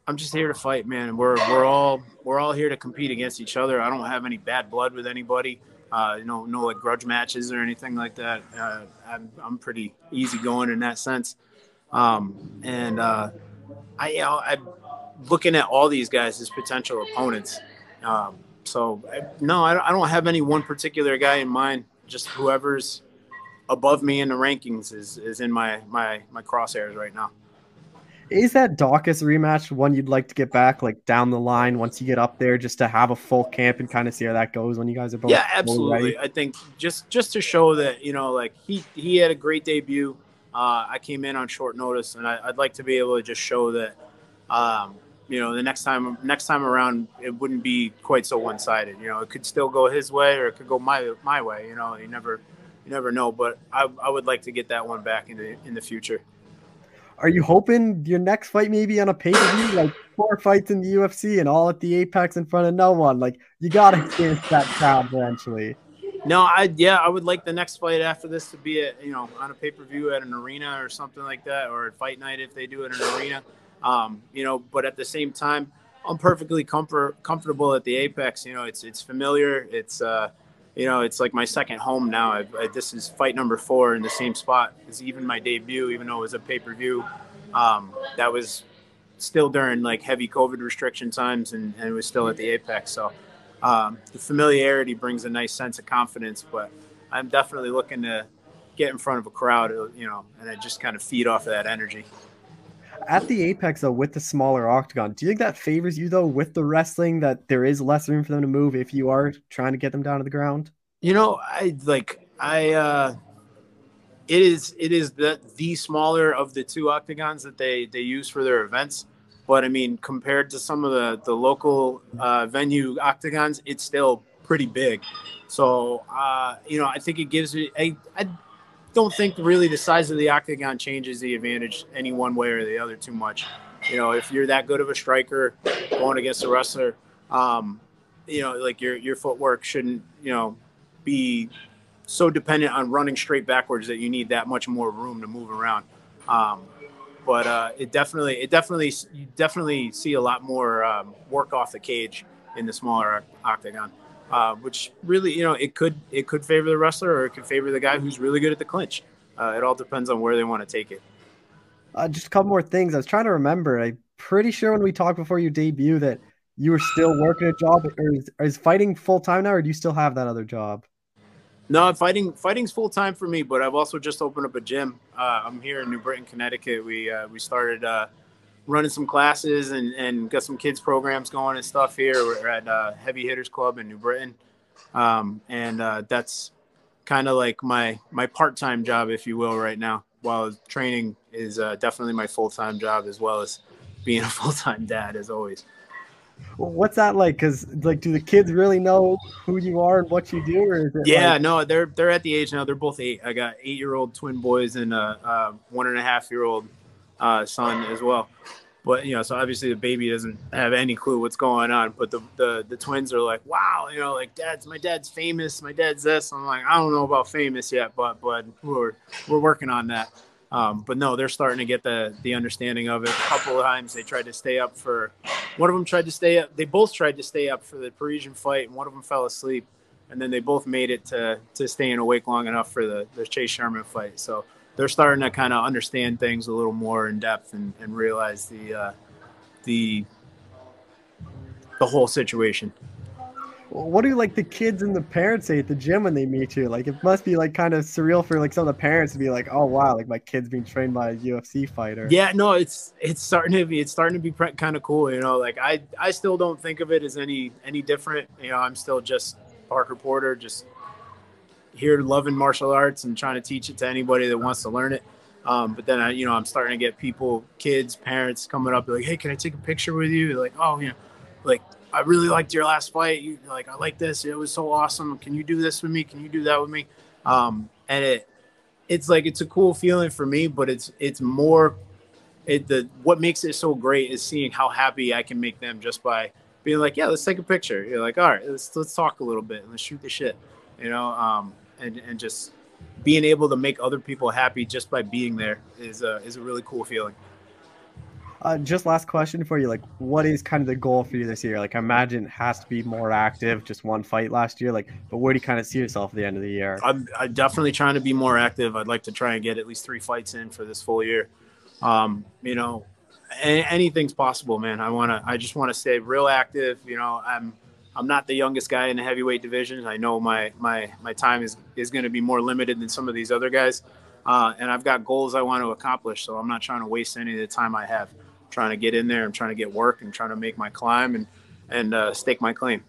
I'm just here to fight, man. We're we're all we're all here to compete against each other. I don't have any bad blood with anybody. Uh, you know, no like grudge matches or anything like that. Uh, I'm I'm pretty easygoing in that sense. Um, and uh, I you know I'm looking at all these guys as potential opponents. Um, so I, no, I, I don't have any one particular guy in mind. Just whoever's above me in the rankings is is in my my my crosshairs right now. Is that Daukaus rematch one you'd like to get back, like down the line once you get up there, just to have a full camp and kind of see how that goes when you guys are both? Yeah, absolutely. I think just just to show that you know, like he he had a great debut. Uh, I came in on short notice, and I, would like to be able to just show that, um, you know, the next time next time around, it wouldn't be quite so one sided. You know, it could still go his way or it could go my my way. You know, you never you never know. But I, I would like to get that one back in the in the future. Are you hoping your next fight maybe on a pay per view, like four fights in the UFC and all at the Apex in front of no one? Like you got to experience that crowd eventually. No, I yeah, I would like the next fight after this to be at you know on a pay per view at an arena or something like that, or at fight night if they do it in an arena. Um, you know, but at the same time, I'm perfectly comfort comfortable at the Apex. You know, it's it's familiar. It's uh, you know, it's like my second home now. I, I, this is fight number four in the same spot. Because even my debut, even though it was a pay per view, um, that was still during like heavy COVID restriction times, and, and it was still at the apex. So um, the familiarity brings a nice sense of confidence. But I'm definitely looking to get in front of a crowd, you know, and then just kind of feed off of that energy. At the apex, though, with the smaller octagon, do you think that favors you though with the wrestling that there is less room for them to move if you are trying to get them down to the ground? You know, I like I. uh it is it is the the smaller of the two octagons that they they use for their events. But I mean, compared to some of the the local uh, venue octagons, it's still pretty big. So uh, you know, I think it gives me. I, I don't think really the size of the octagon changes the advantage any one way or the other too much. You know, if you're that good of a striker going against a wrestler, um, you know, like your your footwork shouldn't you know be so dependent on running straight backwards that you need that much more room to move around. Um, but uh, it definitely, it definitely, you definitely see a lot more um, work off the cage in the smaller octagon, uh, which really, you know, it could it could favor the wrestler or it could favor the guy who's really good at the clinch. Uh, it all depends on where they want to take it. Uh, just a couple more things. I was trying to remember. I'm pretty sure when we talked before you debut that you were still working a job, or is, is fighting full time now, or do you still have that other job? No, fighting fighting's full time for me, but I've also just opened up a gym. Uh, I'm here in New Britain, Connecticut. We uh, we started uh, running some classes and, and got some kids programs going and stuff here. We're at uh, Heavy Hitters Club in New Britain, um, and uh, that's kind of like my my part time job, if you will, right now. While training is uh, definitely my full time job, as well as being a full time dad, as always. What's that like? Because like, do the kids really know who you are and what you do? Or yeah, like... no, they're they're at the age now. They're both eight. I got eight year old twin boys and a, a one and a half year old uh, son as well. But you know, so obviously the baby doesn't have any clue what's going on. But the, the the twins are like, wow, you know, like dad's my dad's famous. My dad's this. I'm like, I don't know about famous yet, but but we're we're working on that. Um, but no, they're starting to get the the understanding of it. A couple of times they tried to stay up for. One of them tried to stay up. They both tried to stay up for the Parisian fight, and one of them fell asleep. And then they both made it to to staying awake long enough for the the Chase Sherman fight. So they're starting to kind of understand things a little more in depth and, and realize the uh, the the whole situation what do like the kids and the parents say at the gym when they meet you? Like it must be like kind of surreal for like some of the parents to be like, "Oh wow, like my kid's being trained by a UFC fighter." Yeah, no, it's it's starting to be it's starting to be kind of cool. You know, like I I still don't think of it as any any different. You know, I'm still just Parker Porter, just here loving martial arts and trying to teach it to anybody that wants to learn it. Um, but then I, you know, I'm starting to get people, kids, parents coming up like, "Hey, can I take a picture with you?" Like, "Oh, you know, like I really liked your last fight. You like, I like this. It was so awesome. Can you do this with me? Can you do that with me? Um, and it, it's like it's a cool feeling for me, but it's it's more, it the what makes it so great is seeing how happy I can make them just by being like, yeah, let's take a picture. You're like, all right, let's let's talk a little bit and let's shoot the shit, you know, um, and and just being able to make other people happy just by being there is a is a really cool feeling. Uh, just last question for you. Like, what is kind of the goal for you this year? Like, I imagine it has to be more active. Just one fight last year. Like, but where do you kind of see yourself at the end of the year? I'm, I'm definitely trying to be more active. I'd like to try and get at least three fights in for this full year. Um, you know, anything's possible, man. I want to. I just want to stay real active. You know, I'm. I'm not the youngest guy in the heavyweight division. I know my my my time is is going to be more limited than some of these other guys, uh, and I've got goals I want to accomplish. So I'm not trying to waste any of the time I have trying to get in there. I'm trying to get work and trying to make my climb and and uh, stake my claim.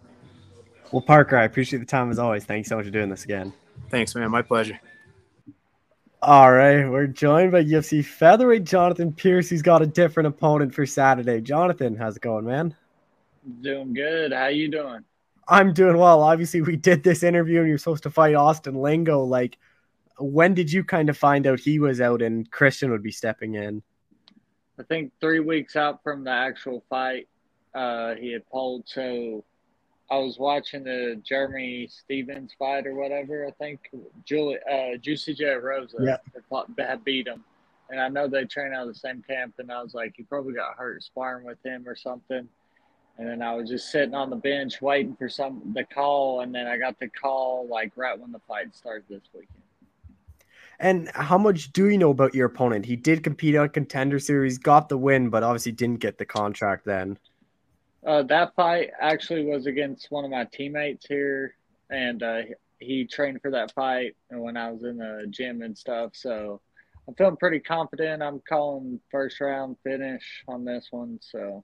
Well, Parker, I appreciate the time as always. Thanks so much for doing this again. Thanks, man. My pleasure. All right, we're joined by UFC featherweight Jonathan Pearce, who's got a different opponent for Saturday. Jonathan, how's it going, man? Doing good. How you doing? I'm doing well. Obviously, we did this interview, and you're supposed to fight Austin Lingo. Like, when did you kind of find out he was out and Christian would be stepping in? I think three weeks out from the actual fight, uh, he had pulled. So I was watching the Jeremy Stephens fight or whatever. I think Julie, uh, Juicy J Rosa yeah. had beat him, and I know they train out of the same camp. And I was like, he probably got hurt sparring with him or something. And then I was just sitting on the bench waiting for some the call, and then I got the call like right when the fight started this weekend. And how much do you know about your opponent? He did compete on contender series, got the win, but obviously didn't get the contract then. Uh, that fight actually was against one of my teammates here, and uh, he trained for that fight when I was in the gym and stuff. So I'm feeling pretty confident. I'm calling first round finish on this one. So,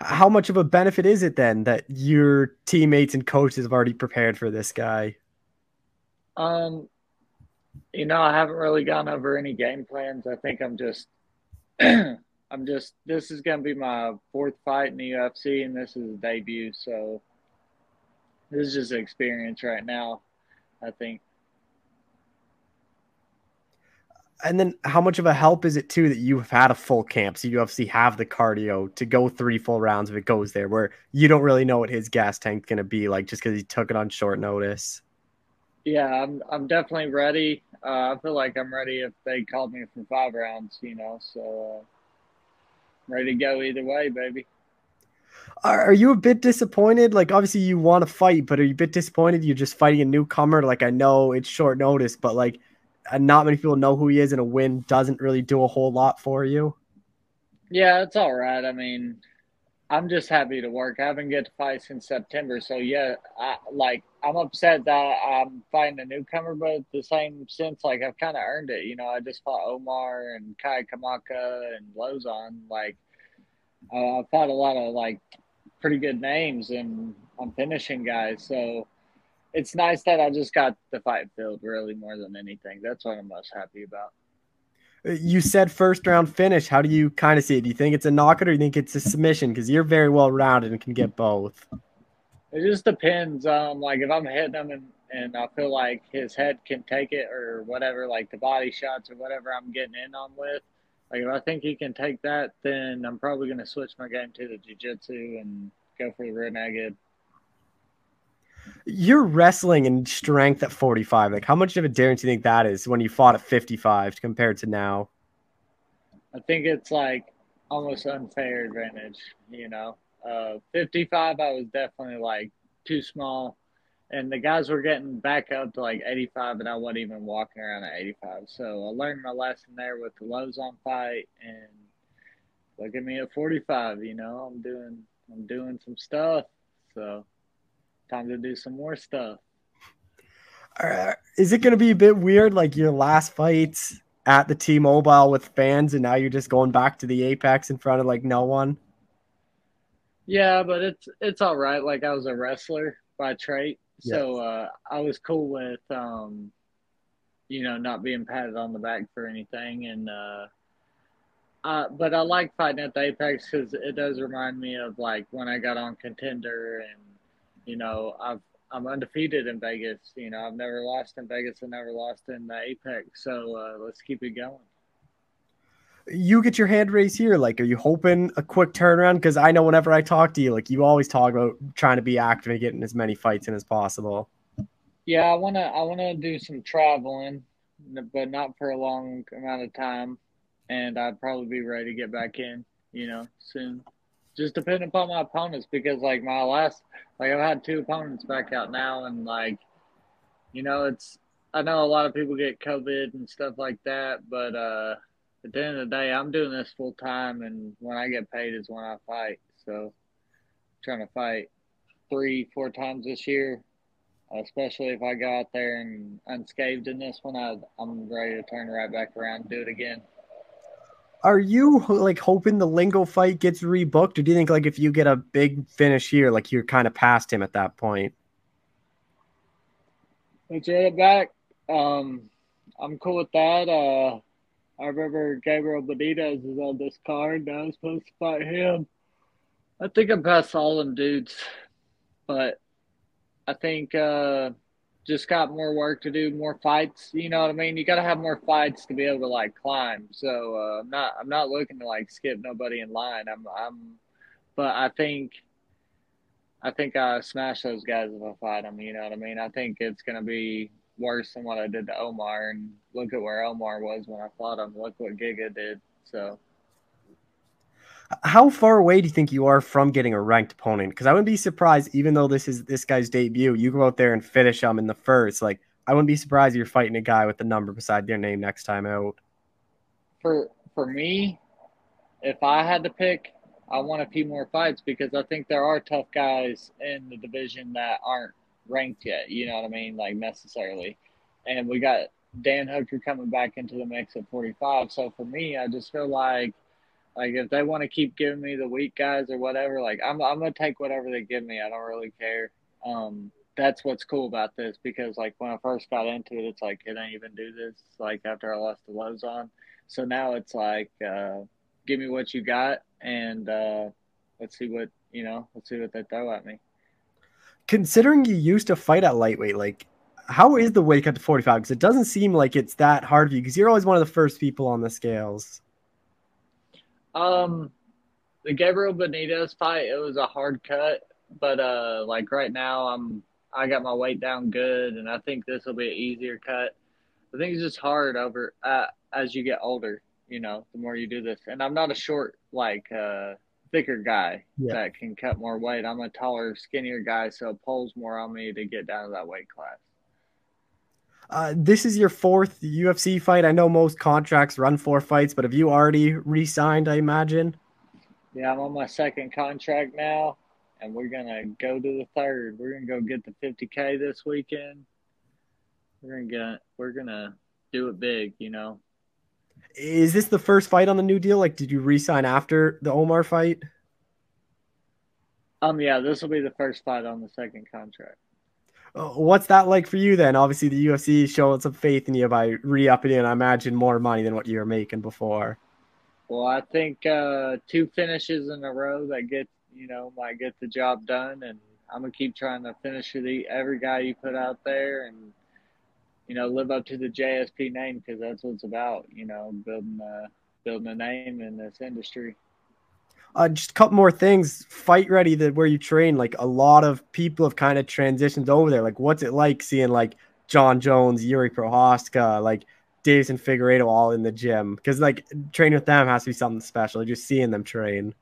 how much of a benefit is it then that your teammates and coaches have already prepared for this guy? Um, you know, I haven't really gone over any game plans. I think I'm just, I'm just. This is gonna be my fourth fight in the UFC, and this is a debut. So, this is just experience right now. I think. And then, how much of a help is it too that you have had a full camp, so you obviously have the cardio to go three full rounds if it goes there, where you don't really know what his gas tank's going to be like just because he took it on short notice. Yeah, I'm I'm definitely ready. Uh, I feel like I'm ready if they called me for five rounds, you know. So uh, ready to go either way, baby. Are, are you a bit disappointed? Like, obviously, you want to fight, but are you a bit disappointed you're just fighting a newcomer? Like, I know it's short notice, but like, not many people know who he is, and a win doesn't really do a whole lot for you. Yeah, it's all right. I mean, I'm just happy to work. I haven't get to fight since September, so yeah, I, like I'm upset that I'm fighting a newcomer, but at the same sense, like I've kind of earned it. You know, I just fought Omar and Kai Kamaka and Lauzon. Like uh, I fought a lot of like pretty good names, and I'm finishing guys. So it's nice that I just got the fight filled, really more than anything. That's what I'm most happy about. Uh, you said first round finish. How do you kind of see it? Do you think it's a knockout or do you think it's a submission? Because you're very well rounded and can get both. It just depends. Um, like if I'm hitting him and, and I feel like his head can take it or whatever, like the body shots or whatever I'm getting in on with. Like if I think he can take that, then I'm probably going to switch my game to the jiu-jitsu and go for the rear naked. You're wrestling in strength at 45. Like, how much of a difference do you think that is when you fought at 55 compared to now? I think it's like almost unfair advantage. You know, uh, 55, I was definitely like too small, and the guys were getting back up to like 85, and I wasn't even walking around at 85. So I learned my lesson there with the lows on fight, and look at me at 45. You know, I'm doing I'm doing some stuff. So time to do some more stuff. Uh, is it going to be a bit weird, like your last fights at the T-Mobile with fans, and now you're just going back to the Apex in front of like no one? Yeah, but it's it's all right. Like I was a wrestler by trade, yes. so uh, I was cool with um, you know not being patted on the back for anything, and uh, uh, but I like fighting at the Apex because it does remind me of like when I got on Contender and you know, I've I'm undefeated in Vegas. You know, I've never lost in Vegas and never lost in the Apex. So uh, let's keep it going. You get your hand raised here. Like, are you hoping a quick turnaround? Because I know whenever I talk to you, like you always talk about trying to be active and getting as many fights in as possible. Yeah, I wanna I wanna do some traveling, but not for a long amount of time, and I'd probably be ready to get back in. You know, soon just depending upon my opponents because like my last like I've had two opponents back out now and like you know it's I know a lot of people get COVID and stuff like that, but uh at the end of the day I'm doing this full time and when I get paid is when I fight. So I'm trying to fight three, four times this year. Especially if I go out there and unscathed in this one, I, I'm ready to turn right back around and do it again are you like hoping the Lingo fight gets rebooked, or do you think like if you get a big finish here, like you're kind of past him at that point? Let's run back. Um, I'm cool with that. Uh, I remember Gabriel Benitez is on this card. And I was supposed to fight him. I think I'm past all them dudes, but I think uh, just got more work to do, more fights. You know what I mean? You got to have more fights to be able to like climb. So uh, I'm not I'm not looking to like skip nobody in line. I'm I'm, but I think I think I smash those guys if I fight them. You know what I mean? I think it's gonna be worse than what I did to Omar. And look at where Omar was when I fought him. Look what Giga did. So how far away do you think you are from getting a ranked opponent? Because I wouldn't be surprised, even though this is this guy's debut, you go out there and finish him in the first. Like, I wouldn't be surprised if you're fighting a guy with the number beside their name next time out. For for me, if I had to pick, I want a few more fights because I think there are tough guys in the division that aren't ranked yet. You know what I mean? Like necessarily, and we got Dan Hooker coming back into the mix at 45. So for me, I just feel like like if they want to keep giving me the weak guys or whatever, like I'm I'm gonna take whatever they give me. I don't really care. Um, that's what's cool about this because like when I first got into it, it's like can I even do this? Like after I lost the Lauzon, so now it's like uh, give me what you got and uh, let's see what you know. Let's see what they throw at me. considering you used to fight at lightweight, like how is the weight cut to 45? Because it doesn't seem like it's that hard for you because you're always one of the first people on the scales. Um, the Gabriel Benitez fight, it was a hard cut, but uh, like right now, I'm I got my weight down good, and I think this will be an easier cut. I think it's just hard over uh, as you get older. You know, the more you do this, and I'm not a short like uh, thicker guy yeah. that can cut more weight. I'm a taller, skinnier guy, so it pulls more on me to get down to that weight class. Uh, this is your fourth UFC fight. I know most contracts run four fights, but have you already re-signed? I imagine. Yeah, I'm on my second contract now, and we're gonna go to the third. We're gonna go get the 50k this weekend. We're gonna we're gonna do it big, you know. Is this the first fight on the new deal? Like, did you re-sign after the Omar fight? Um, yeah, this will be the first fight on the second contract. What's that like for you then? Obviously, the UFC is showing some faith in you by re-upping and I imagine more money than what you were making before. Well, I think uh, two finishes in a row that get you know might get the job done, and I'm gonna keep trying to finish the every guy you put out there, and you know live up to the JSP name because that's what it's about. You know, building a, building a name in this industry. Uh, just a couple more things. Fight ready that where you train. Like a lot of people have kind of transitioned over there. Like, what's it like seeing like Jon Jones, Jiri Prochazka, like Deiveson Figueiredo all in the gym? Because like training with them has to be something special. Just seeing them train.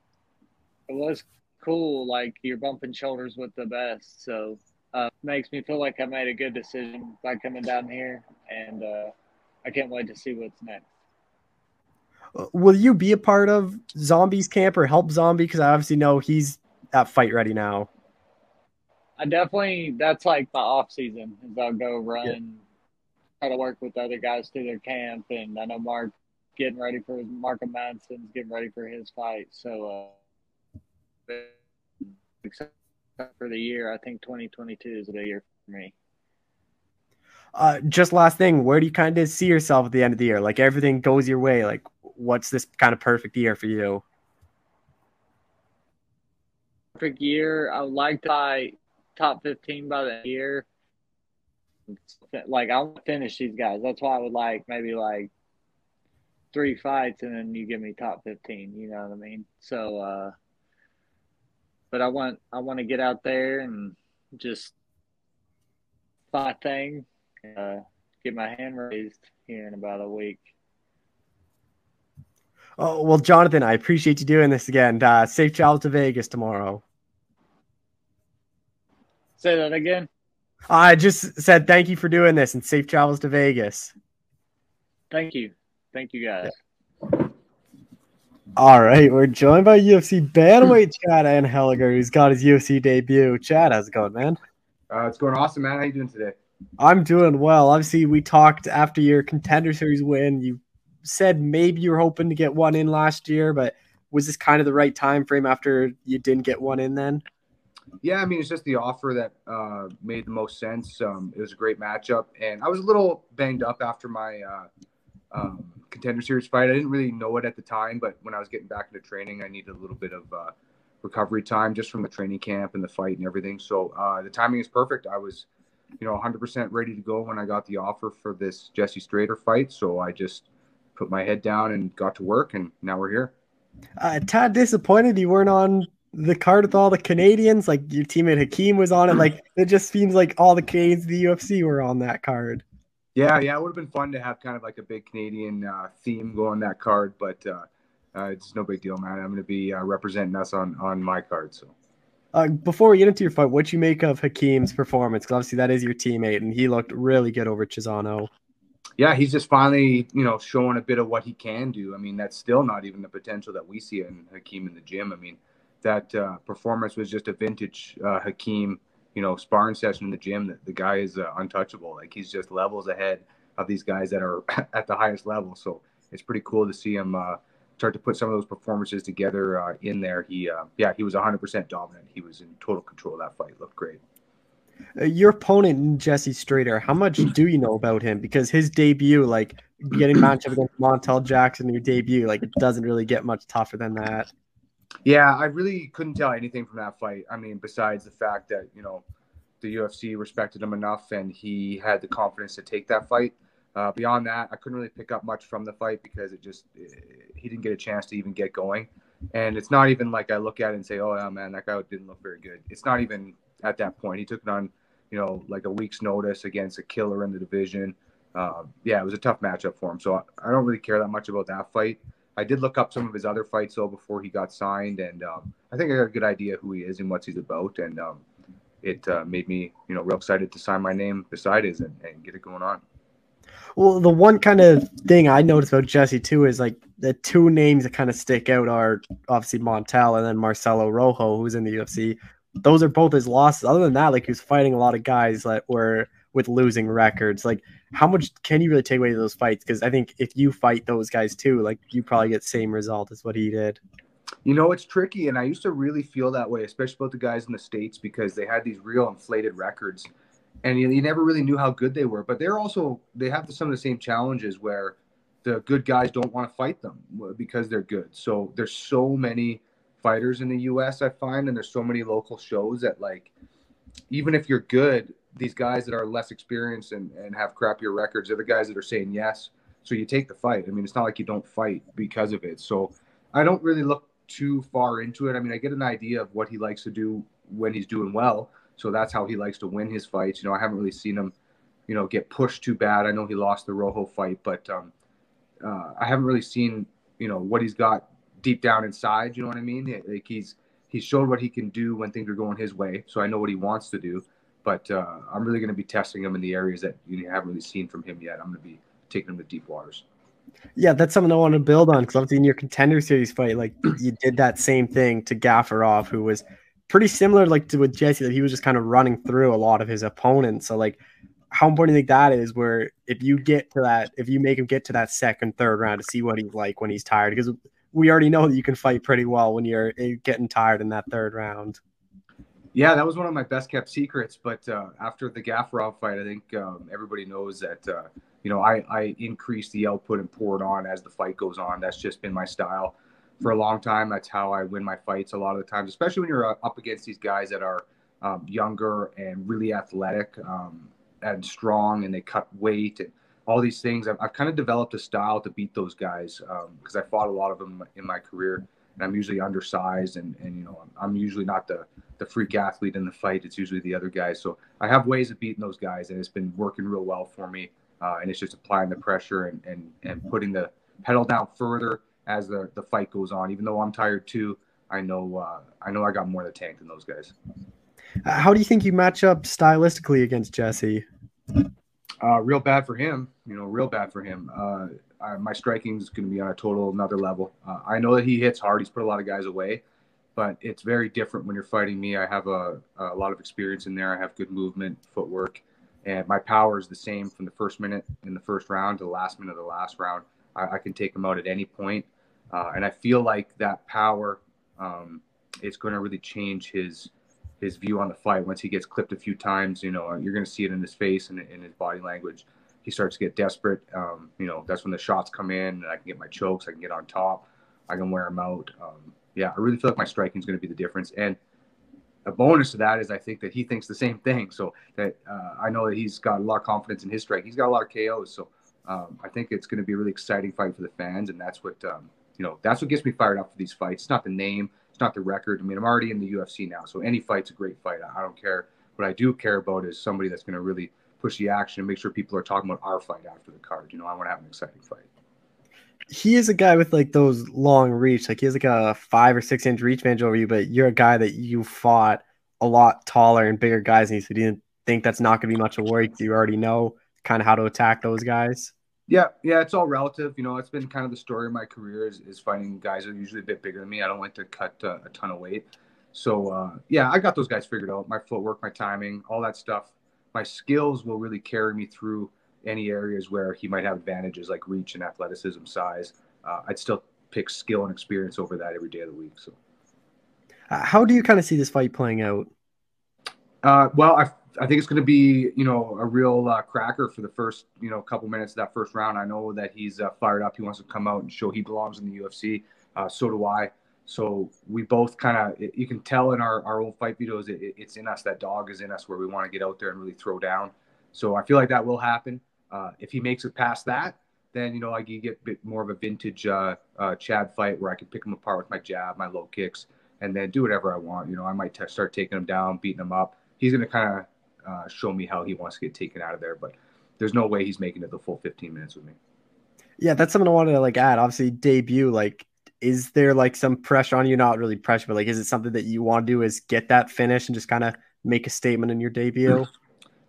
It was cool. Like you're bumping shoulders with the best, so uh, makes me feel like I made a good decision by coming down here, and uh, I can't wait to see what's next will you be a part of Zombies camp or help Zombie? Because I obviously know he's at fight ready now. I definitely that's like my off season is I'll go run, yeah. try to work with other guys through their camp, and I know Mark getting ready for his mark Marco Madson's getting ready for his fight. So uh, except for the year, I think 2022 is a big year for me. Uh, just last thing, where do you kind of see yourself at the end of the year? Like everything goes your way. Like what's this kind of perfect year for you? Perfect year. I would like to buy top 15 by the year. Like, I want to finish these guys. That's why I would like maybe like three fights and then you give me top 15. You know what I mean? So, uh, but I want, I want to get out there and just fight thing, uh, get my hand raised here in about a week. Oh, well, Jonathan, I appreciate you doing this again. Uh, safe travels to Vegas tomorrow. Say that again. I just said thank you for doing this and safe travels to Vegas. Thank you. Thank you, guys. All right, we're joined by UFC bantamweight Chad Anheliger, who's got his UFC debut. Chad, how's it going, man? Uh, it's going awesome, man. How you doing today? I'm doing well. Obviously, we talked after your contender series win. You said maybe you were hoping to get one in last year, but was this kind of the right time frame after you didn't get one in then? Yeah, I mean, it's just the offer that uh, made the most sense. Um, it was a great matchup, and I was a little banged up after my uh, um, contender series fight. I didn't really know it at the time, but when I was getting back into training, I needed a little bit of uh, recovery time just from the training camp and the fight and everything. So uh, the timing is perfect. I was, you know, 100% ready to go when I got the offer for this Jesse Strader fight. So I just put my head down and got to work, and now we're here. Uh, Chad, disappointed you weren't on the card with all the Canadians. Like your teammate Hakeem was on it. Like it just seems like all the Canadians the UFC were on that card. Yeah, yeah, it would have been fun to have kind of like a big Canadian uh, theme go on that card, but uh, uh, it's no big deal, man. I'm going to be uh, representing us on on my card. So, uh, before we get into your fight, what you make of Hakeem's performance? Because obviously that is your teammate, and he looked really good over Trizano yeah, he's just finally, you know, showing a bit of what he can do. I mean, that's still not even the potential that we see in Hakeem in the gym. I mean, that uh, performance was just a vintage uh, Hakeem, you know, sparring session in the gym. That the guy is uh, untouchable. Like he's just levels ahead of these guys that are at the highest level. So it's pretty cool to see him uh, start to put some of those performances together uh, in there. He, uh, yeah, he was 100% dominant. He was in total control of that fight. Looked great. Uh, your opponent Jesse Strader, how much do you know about him? Because his debut, like getting matchup against Montel Jackson, your debut, like it doesn't really get much tougher than that. Yeah, I really couldn't tell anything from that fight. I mean, besides the fact that you know the UFC respected him enough, and he had the confidence to take that fight. Uh, beyond that, I couldn't really pick up much from the fight because it just he didn't get a chance to even get going. And it's not even like I look at it and say, "Oh yeah, man, that guy didn't look very good." It's not even at that point. He took it on, you know, like a week's notice against a killer in the division. Uh, yeah, it was a tough matchup for him. So I, I, don't really care that much about that fight. I did look up some of his other fights though before he got signed, and um, I think I got a good idea who he is and what he's about. And um, it uh, made me, you know, real excited to sign my name beside his and, and get it going on. Well, the one kind of thing I noticed about Jesse too is like the two names that kind of stick out are obviously Montel and then Marcelo Rojo, who's in the UFC. Those are both his losses. Other than that, like he was fighting a lot of guys that were with losing records. Like, how much can you really take away those fights? Because I think if you fight those guys too, like you probably get the same result as what he did. You know, it's tricky, and I used to really feel that way, especially about the guys in the states because they had these real inflated records and you, you never really knew how good they were. But they're also they have some of the same challenges where the good guys don't want to fight them because they're good. So there's so many fighters in the U.S. I find, and there's so many local shows that like even if you're good, these guys that are less experienced and, and have crappier records, they're the guys that are saying yes. So you take the fight. I mean, it's not like you don't fight because of it. So I don't really look too far into it. I mean, I get an idea of what he likes to do when he's doing well. So that's how he likes to win his fights. You know, I haven't really seen him, you know, get pushed too bad. I know he lost the Rojo fight, but um, uh, I haven't really seen, you know, what he's got deep down inside. You know what I mean? Like he's he's showed what he can do when things are going his way. So I know what he wants to do. But uh, I'm really going to be testing him in the areas that you haven't really seen from him yet. I'm going to be taking him to deep waters. Yeah, that's something I want to build on because obviously in your contender series fight, like you did that same thing to Gafurov, who was pretty similar like to with Jesse that he was just kind of running through a lot of his opponents. So like how important do you think that is where if you get to that if you make him get to that second, third round to see what he's like when he's tired because we already know that you can fight pretty well when you're eh, getting tired in that third round. Yeah, that was one of my best kept secrets. But uh, after the Gafurov fight, I think um, everybody knows that uh, you know I, I increase the output and pour it on as the fight goes on. That's just been my style for a long time. That's how I win my fights a lot of the times, especially when you're uh, up against these guys that are um, younger and really athletic um, and strong, and they cut weight and all these things. I've, I've kind of developed a style to beat those guys because um, I fought a lot of them in my career, and I'm usually undersized, and, and you know I'm usually not the the freak athlete in the fight. It's usually the other guys. So I have ways of beating those guys, and it's been working real well for me. Uh, and it's just applying the pressure and, and and putting the pedal down further as the, the fight goes on. Even though I'm tired too, I know uh, I know I got more in the tank than those guys. Uh, how do you think you match up stylistically against Jesse? Uh, real bad for him. You know, real bad for him. Uh, I, my striking is going to be on a total another level. Uh, I know that he hits hard. He's put a lot of guys away, but it's very different when you're fighting me. I have a, a lot of experience in there. I have good movement, footwork, and my power is the same from the first minute in the first round to the last minute of the last round. I, I can take him out at any point. Uh, and I feel like that power um, is going to really change his his view on the fight. Once he gets clipped a few times, you know, you're going to see it in his face and in his body language. He starts to get desperate. Um, you know, that's when the shots come in, and I can get my chokes. I can get on top. I can wear him out. Um, yeah, I really feel like my striking is going to be the difference. And a bonus to that is I think that he thinks the same thing. So that uh, I know that he's got a lot of confidence in his strike. He's got a lot of KOs. So um, I think it's going to be a really exciting fight for the fans, and that's what um, you know, that's what gets me fired up for these fights. It's not the name, it's not the record. I mean, I'm already in the UFC now, so any fight's a great fight. I don't care. What I do care about is somebody that's going to really push the action and make sure people are talking about our fight after the card. You know, I want to have an exciting fight. He is a guy with like those long reach. Like he has like a five or six inch reach advantage over you, but you're a guy that you fought a lot taller and bigger guys, and you didn't think that's not going to be much of a worry. You already know kind of how to attack those guys. Yeah, yeah, it's all relative. You know, it's been kind of the story of my career is, is fighting guys that are usually a bit bigger than me. I don't like to cut uh, a ton of weight. So, uh, yeah, I got those guys figured out. My footwork, my timing, all that stuff. My skills will really carry me through any areas where he might have advantages like reach and athleticism, size. Uh, I'd still pick skill and experience over that every day of the week. So, uh, how do you kind of see this fight playing out? Uh, well, I I think it's going to be, you know, a real uh, cracker for the first, you know, couple minutes of that first round. I know that he's uh, fired up. He wants to come out and show he belongs in the UFC. Uh, so do I. So we both kind of, you can tell in our, our old fight videos, it, it's in us. That dog is in us where we want to get out there and really throw down. So I feel like that will happen. Uh, if he makes it past that, then, you know, I can get a bit more of a vintage uh, uh, Chad fight where I can pick him apart with my jab, my low kicks, and then do whatever I want. You know, I might t- start taking him down, beating him up. He's going to kind of uh, show me how he wants to get taken out of there. But there's no way he's making it the full 15 minutes with me. Yeah, that's something I wanted to like add. Obviously, debut, like is there like some pressure on you? Not really pressure, but like, is it something that you want to do? Is get that finish and just kind of make a statement in your debut?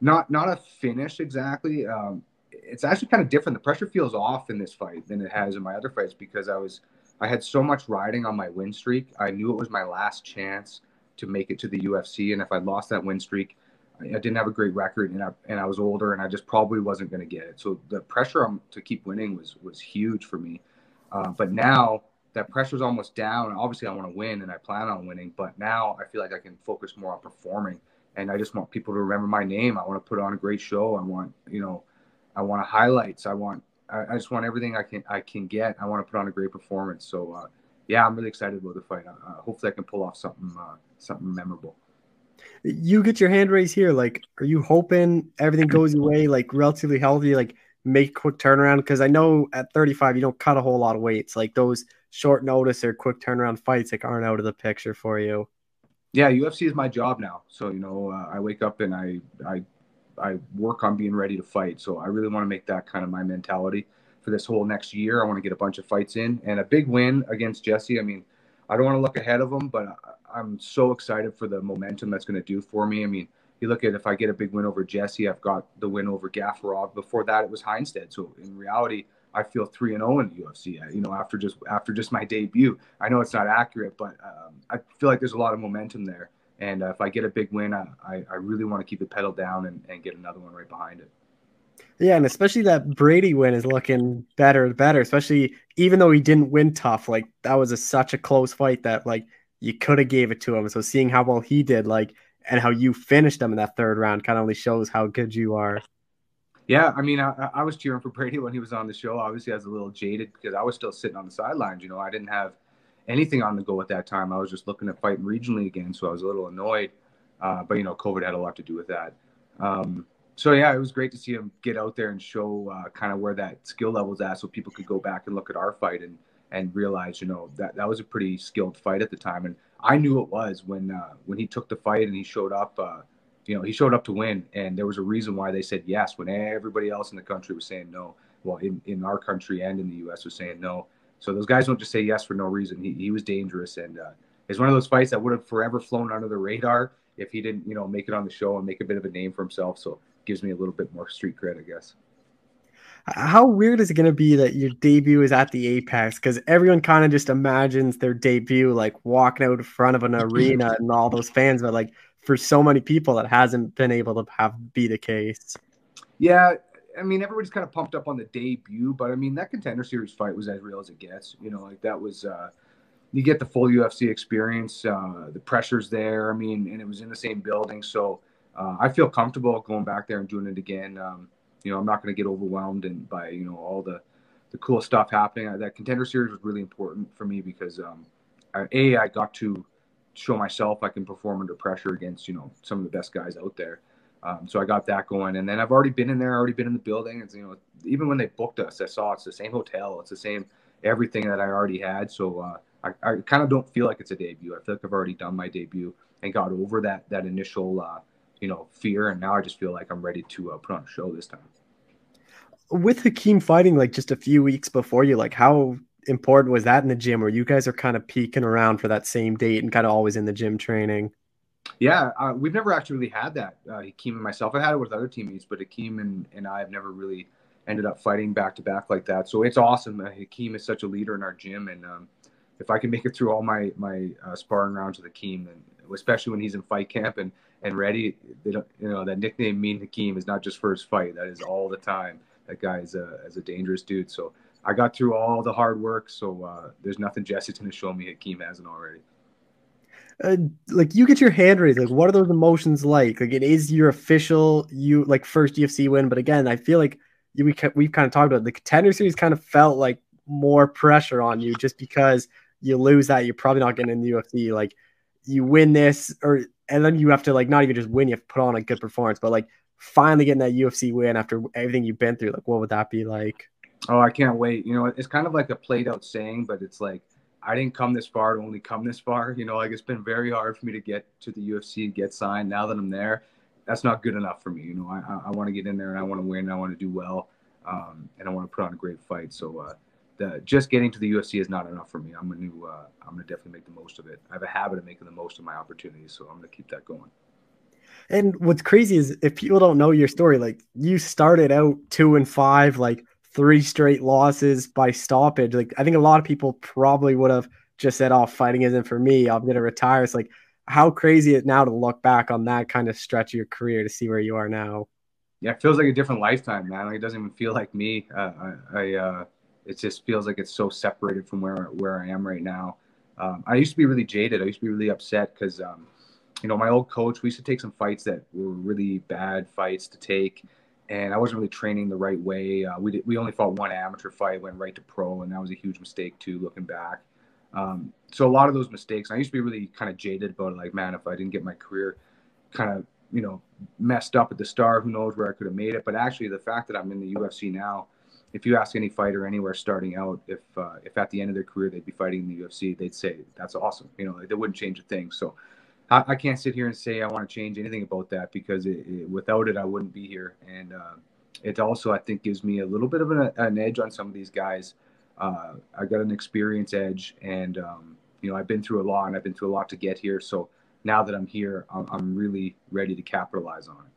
Not not a finish exactly. Um, it's actually kind of different. The pressure feels off in this fight than it has in my other fights because I was I had so much riding on my win streak. I knew it was my last chance to make it to the UFC, and if I lost that win streak, I didn't have a great record, and I, and I was older, and I just probably wasn't going to get it. So the pressure to keep winning was was huge for me. Uh, but now that pressure's almost down. Obviously, I want to win and I plan on winning, but now I feel like I can focus more on performing. And I just want people to remember my name. I want to put on a great show. I want, you know, I want highlights. I want, I, I just want everything I can, I can get. I want to put on a great performance. So, uh, yeah, I'm really excited about the fight. Uh, hopefully, I can pull off something, uh, something memorable. You get your hand raised here. Like, are you hoping everything goes your way? Like, relatively healthy. Like, make quick turnaround because I know at 35 you don't cut a whole lot of weights. Like those short notice or quick turnaround fights like aren't out of the picture for you. Yeah, UFC is my job now. So you know, uh, I wake up and I I I work on being ready to fight. So I really want to make that kind of my mentality for this whole next year. I want to get a bunch of fights in and a big win against Jesse. I mean, I don't want to look ahead of him, but I'm so excited for the momentum that's going to do for me. I mean, you look at if I get a big win over Jesse, I've got the win over Gafurov. Before that, it was Hiestand. So in reality, I feel three and zero oh in the UFC. You know, after just after just my debut. I know it's not accurate, but um, I feel like there's a lot of momentum there. And uh, if I get a big win, I, I really want to keep the pedal down and, and get another one right behind it. Yeah, and especially that Brady win is looking better and better. Especially even though he didn't win tough, like that was a, such a close fight that like you could have gave it to him. So seeing how well he did, like and how you finished them in that third round kind of only shows how good you are. Yeah, I mean, I, I, was cheering for Brady when he was on the show. Obviously, I was a little jaded because I was still sitting on the sidelines. You know, I didn't have anything on the go at that time. I was just looking at fighting regionally again, so I was a little annoyed. Uh, but you know, COVID had a lot to do with that. Um, so yeah, it was great to see him get out there and show uh, kind of where that skill level's at, so people could go back and look at our fight and and realized, you know, that that was a pretty skilled fight at the time. And I knew it was when uh, when he took the fight and he showed up. Uh, you know, he showed up to win, and there was a reason why they said yes when everybody else in the country was saying no. Well, in, in our country and in the U.S. was saying no. So those guys don't just say yes for no reason. He, he was dangerous, and uh, it's one of those fights that would have forever flown under the radar if he didn't, you know, make it on the show and make a bit of a name for himself. So gives me a little bit more street cred, I guess. How weird is it going to be that your debut is at the Apex? Because everyone kind of just imagines their debut like walking out in front of an arena and all those fans, but like for so many people that hasn't been able to have be the case. Yeah, I mean everybody's kind of pumped up on the debut, but I mean that contender series fight was as real as it gets. You know, like that was uh you get the full UFC experience, uh the pressure's there. I mean, and it was in the same building, so uh, I feel comfortable going back there and doing it again. Um, you know, I'm not going to get overwhelmed and by you know all the the cool stuff happening. That contender series was really important for me because um, I, a I got to show myself I can perform under pressure against you know some of the best guys out there. Um, so I got that going, and then I've already been in there, already been in the building. It's you know even when they booked us, I saw it's the same hotel, it's the same everything that I already had. So uh, I, I kind of don't feel like it's a debut. I feel like I've already done my debut and got over that that initial uh, you know fear, and now I just feel like I'm ready to uh, put on a show this time. With Hakeem fighting like just a few weeks before you, like how important was that in the gym where you guys are kind of peeking around for that same date and kind of always in the gym training? Yeah, uh, we've never actually really had that. Uh, Hakeem and myself, I had it with other teammates, but Hakeem and, and I have never really ended up fighting back to back like that. So it's awesome. Uh, Hakeem is such a leader in our gym, and um, if I can make it through all my my uh, sparring rounds with Hakeem, and especially when he's in fight camp and and ready, they don't, you know, that nickname Mean Hakeem is not just for his fight. That is all the time. That guy is a, is a dangerous dude. So I got through all the hard work, so uh, there's nothing Jesse's going to show me Hakeem hasn't already. Uh, like you get your hand raised. Like, what are those emotions like? Like, it is your official you like first UFC win, but again, I feel like you, we we've kind of talked about the contender series. Kind of felt like more pressure on you just because you lose that, you're probably not getting in the UFC. Like you win this, or and then you have to like not even just win, you have to put on a good performance. But like finally getting that UFC win after everything you've been through, like what would that be like? Oh, I can't wait. You know, it's kind of like a played out saying, but it's like I didn't come this far to only come this far. You know, like it's been very hard for me to get to the UFC and get signed. Now that I'm there, that's not good enough for me. You know, I, I want to get in there and I want to win. And I want to do well, um, and I want to put on a great fight. So, uh, the, just getting to the UFC is not enough for me. I'm going to uh, I'm going to definitely make the most of it. I have a habit of making the most of my opportunities, so I'm going to keep that going. And what's crazy is if people don't know your story, like you started out two and five, like three straight losses by stoppage. Like I think a lot of people probably would have just said, "Oh, fighting isn't for me. I'm going to retire." It's like how crazy it now to look back on that kind of stretch of your career to see where you are now. Yeah, it feels like a different lifetime, man. Like it doesn't even feel like me. Uh, I, I uh, it just feels like it's so separated from where where I am right now. Um, I used to be really jaded. I used to be really upset because, um, you know, my old coach. We used to take some fights that were really bad fights to take, and I wasn't really training the right way. Uh, we did, we only fought one amateur fight, went right to pro, and that was a huge mistake too, looking back. Um, so a lot of those mistakes, I used to be really kind of jaded about. Like, man, if I didn't get my career kind of you know messed up at the start, who knows where I could have made it. But actually, the fact that I'm in the UFC now if you ask any fighter anywhere starting out, if uh, if at the end of their career they'd be fighting in the UFC, they'd say that's awesome. You know, they wouldn't change a thing. So I, I can't sit here and say I want to change anything about that because it, it, without it, I wouldn't be here. And uh, it also, I think, gives me a little bit of an, an edge on some of these guys. Uh, I got an experience edge, and um, you know, I've been through a lot, and I've been through a lot to get here. So now that I'm here, I'm, I'm really ready to capitalize on it.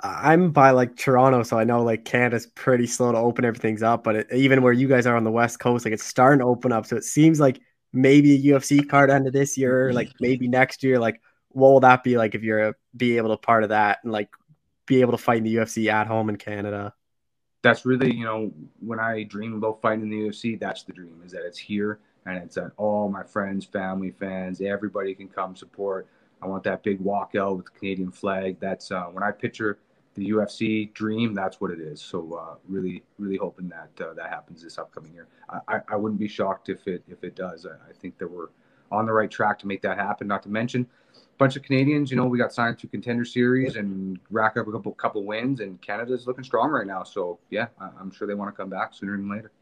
I'm by like Toronto, so I know like Canada's pretty slow to open everything's up. But it, even where you guys are on the West Coast, like it's starting to open up. So it seems like maybe a UFC card end of this year, like maybe next year. Like, what will that be like if you're a, be able to part of that and like be able to fight in the UFC at home in Canada? That's really, you know, when I dream about fighting in the UFC, that's the dream is that it's here and it's at all my friends, family, fans, everybody can come support. I want that big walkout with the Canadian flag. That's uh, when I picture the UFC dream, that's what it is. So uh, really, really hoping that uh, that happens this upcoming year. I, I wouldn't be shocked if it if it does. I, I, think that we're on the right track to make that happen. Not to mention a bunch of Canadians. You know, we got signed to contender series and rack up a couple couple wins, and Canada's looking strong right now. So yeah, I'm sure they want to come back sooner than later.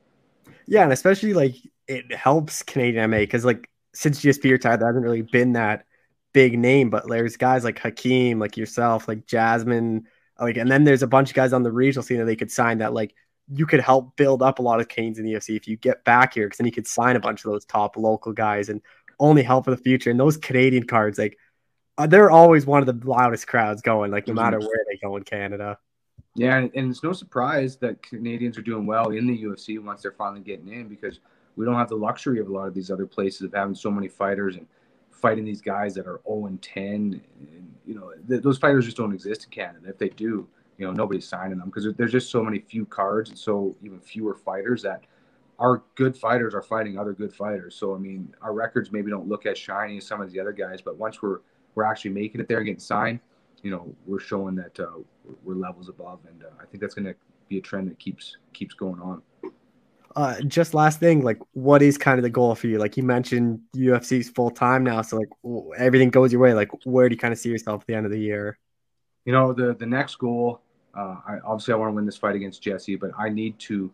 Yeah, and especially like it helps Canadian MMA because like since GSP retired, there hasn't really been that big name, but there's guys like Hakeem, like yourself, like Jasmine like, and then there's a bunch of guys on the regional scene that they could sign that like you could help build up a lot of canes in the UFC if you get back here, because then you could sign a bunch of those top local guys and only help for the future. And those Canadian cards, like, uh, they're always one of the loudest crowds going, like no mm-hmm. matter where they go in Canada. Yeah, and, and it's no surprise that Canadians are doing well in the UFC once they're finally getting in because we don't have the luxury of a lot of these other places of having so many fighters and fighting these guys that are 0 and 10 and you know, th- those fighters just don't exist in Canada. If they do, you know, nobody's signing them because there's just so many few cards and so even fewer fighters that our good fighters are fighting other good fighters. So I mean, our records maybe don't look as shiny as some of the other guys, but once we're we're actually making it there and getting signed, you know, we're showing that uh, we're levels above, and uh, I think that's going to be a trend that keeps keeps going on. Uh, just last thing, like, what is kind of the goal for you? Like, you mentioned UFC's full time now, so like everything goes your way. Like, where do you kind of see yourself at the end of the year? You know, the the next goal, uh, I, obviously, I want to win this fight against Jesse, but I need to,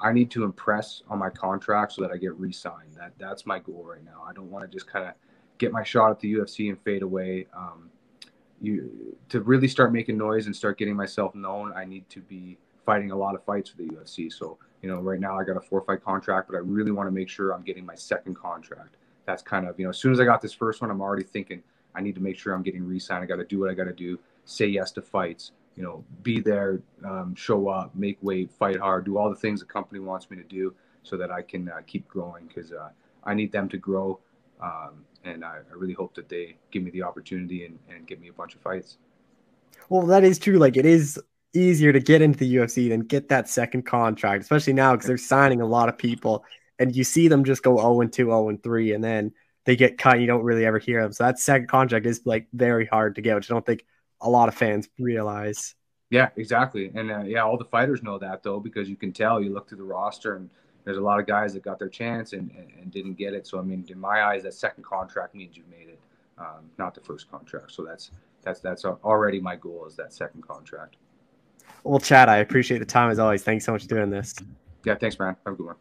I need to impress on my contract so that I get re-signed. That that's my goal right now. I don't want to just kind of get my shot at the UFC and fade away. Um, you to really start making noise and start getting myself known, I need to be fighting a lot of fights for the UFC. So you know, right now I got a four fight contract, but I really want to make sure I'm getting my second contract. That's kind of, you know, as soon as I got this first one, I'm already thinking I need to make sure I'm getting re signed. I got to do what I got to do, say yes to fights, you know, be there, um, show up, make weight, fight hard, do all the things the company wants me to do so that I can uh, keep growing because uh, I need them to grow. Um, and I, I, really hope that they give me the opportunity and, and give me a bunch of fights. Well, that is true. Like it is easier to get into the UFC than get that second contract, especially now because they're signing a lot of people and you see them just go 0 and 2, 0 and 3, and then they get cut. And you don't really ever hear them. So that second contract is like very hard to get, which I don't think a lot of fans realize. Yeah, exactly. And uh, yeah, all the fighters know that though, because you can tell you look through the roster and there's a lot of guys that got their chance and, and, and didn't get it. So, I mean, in my eyes, that second contract means you made it, um, not the first contract. So that's, that's, that's already my goal is that second contract. Well, Chad, I appreciate the time as always. Thanks so much for doing this. Yeah, thanks, man. Have a good one.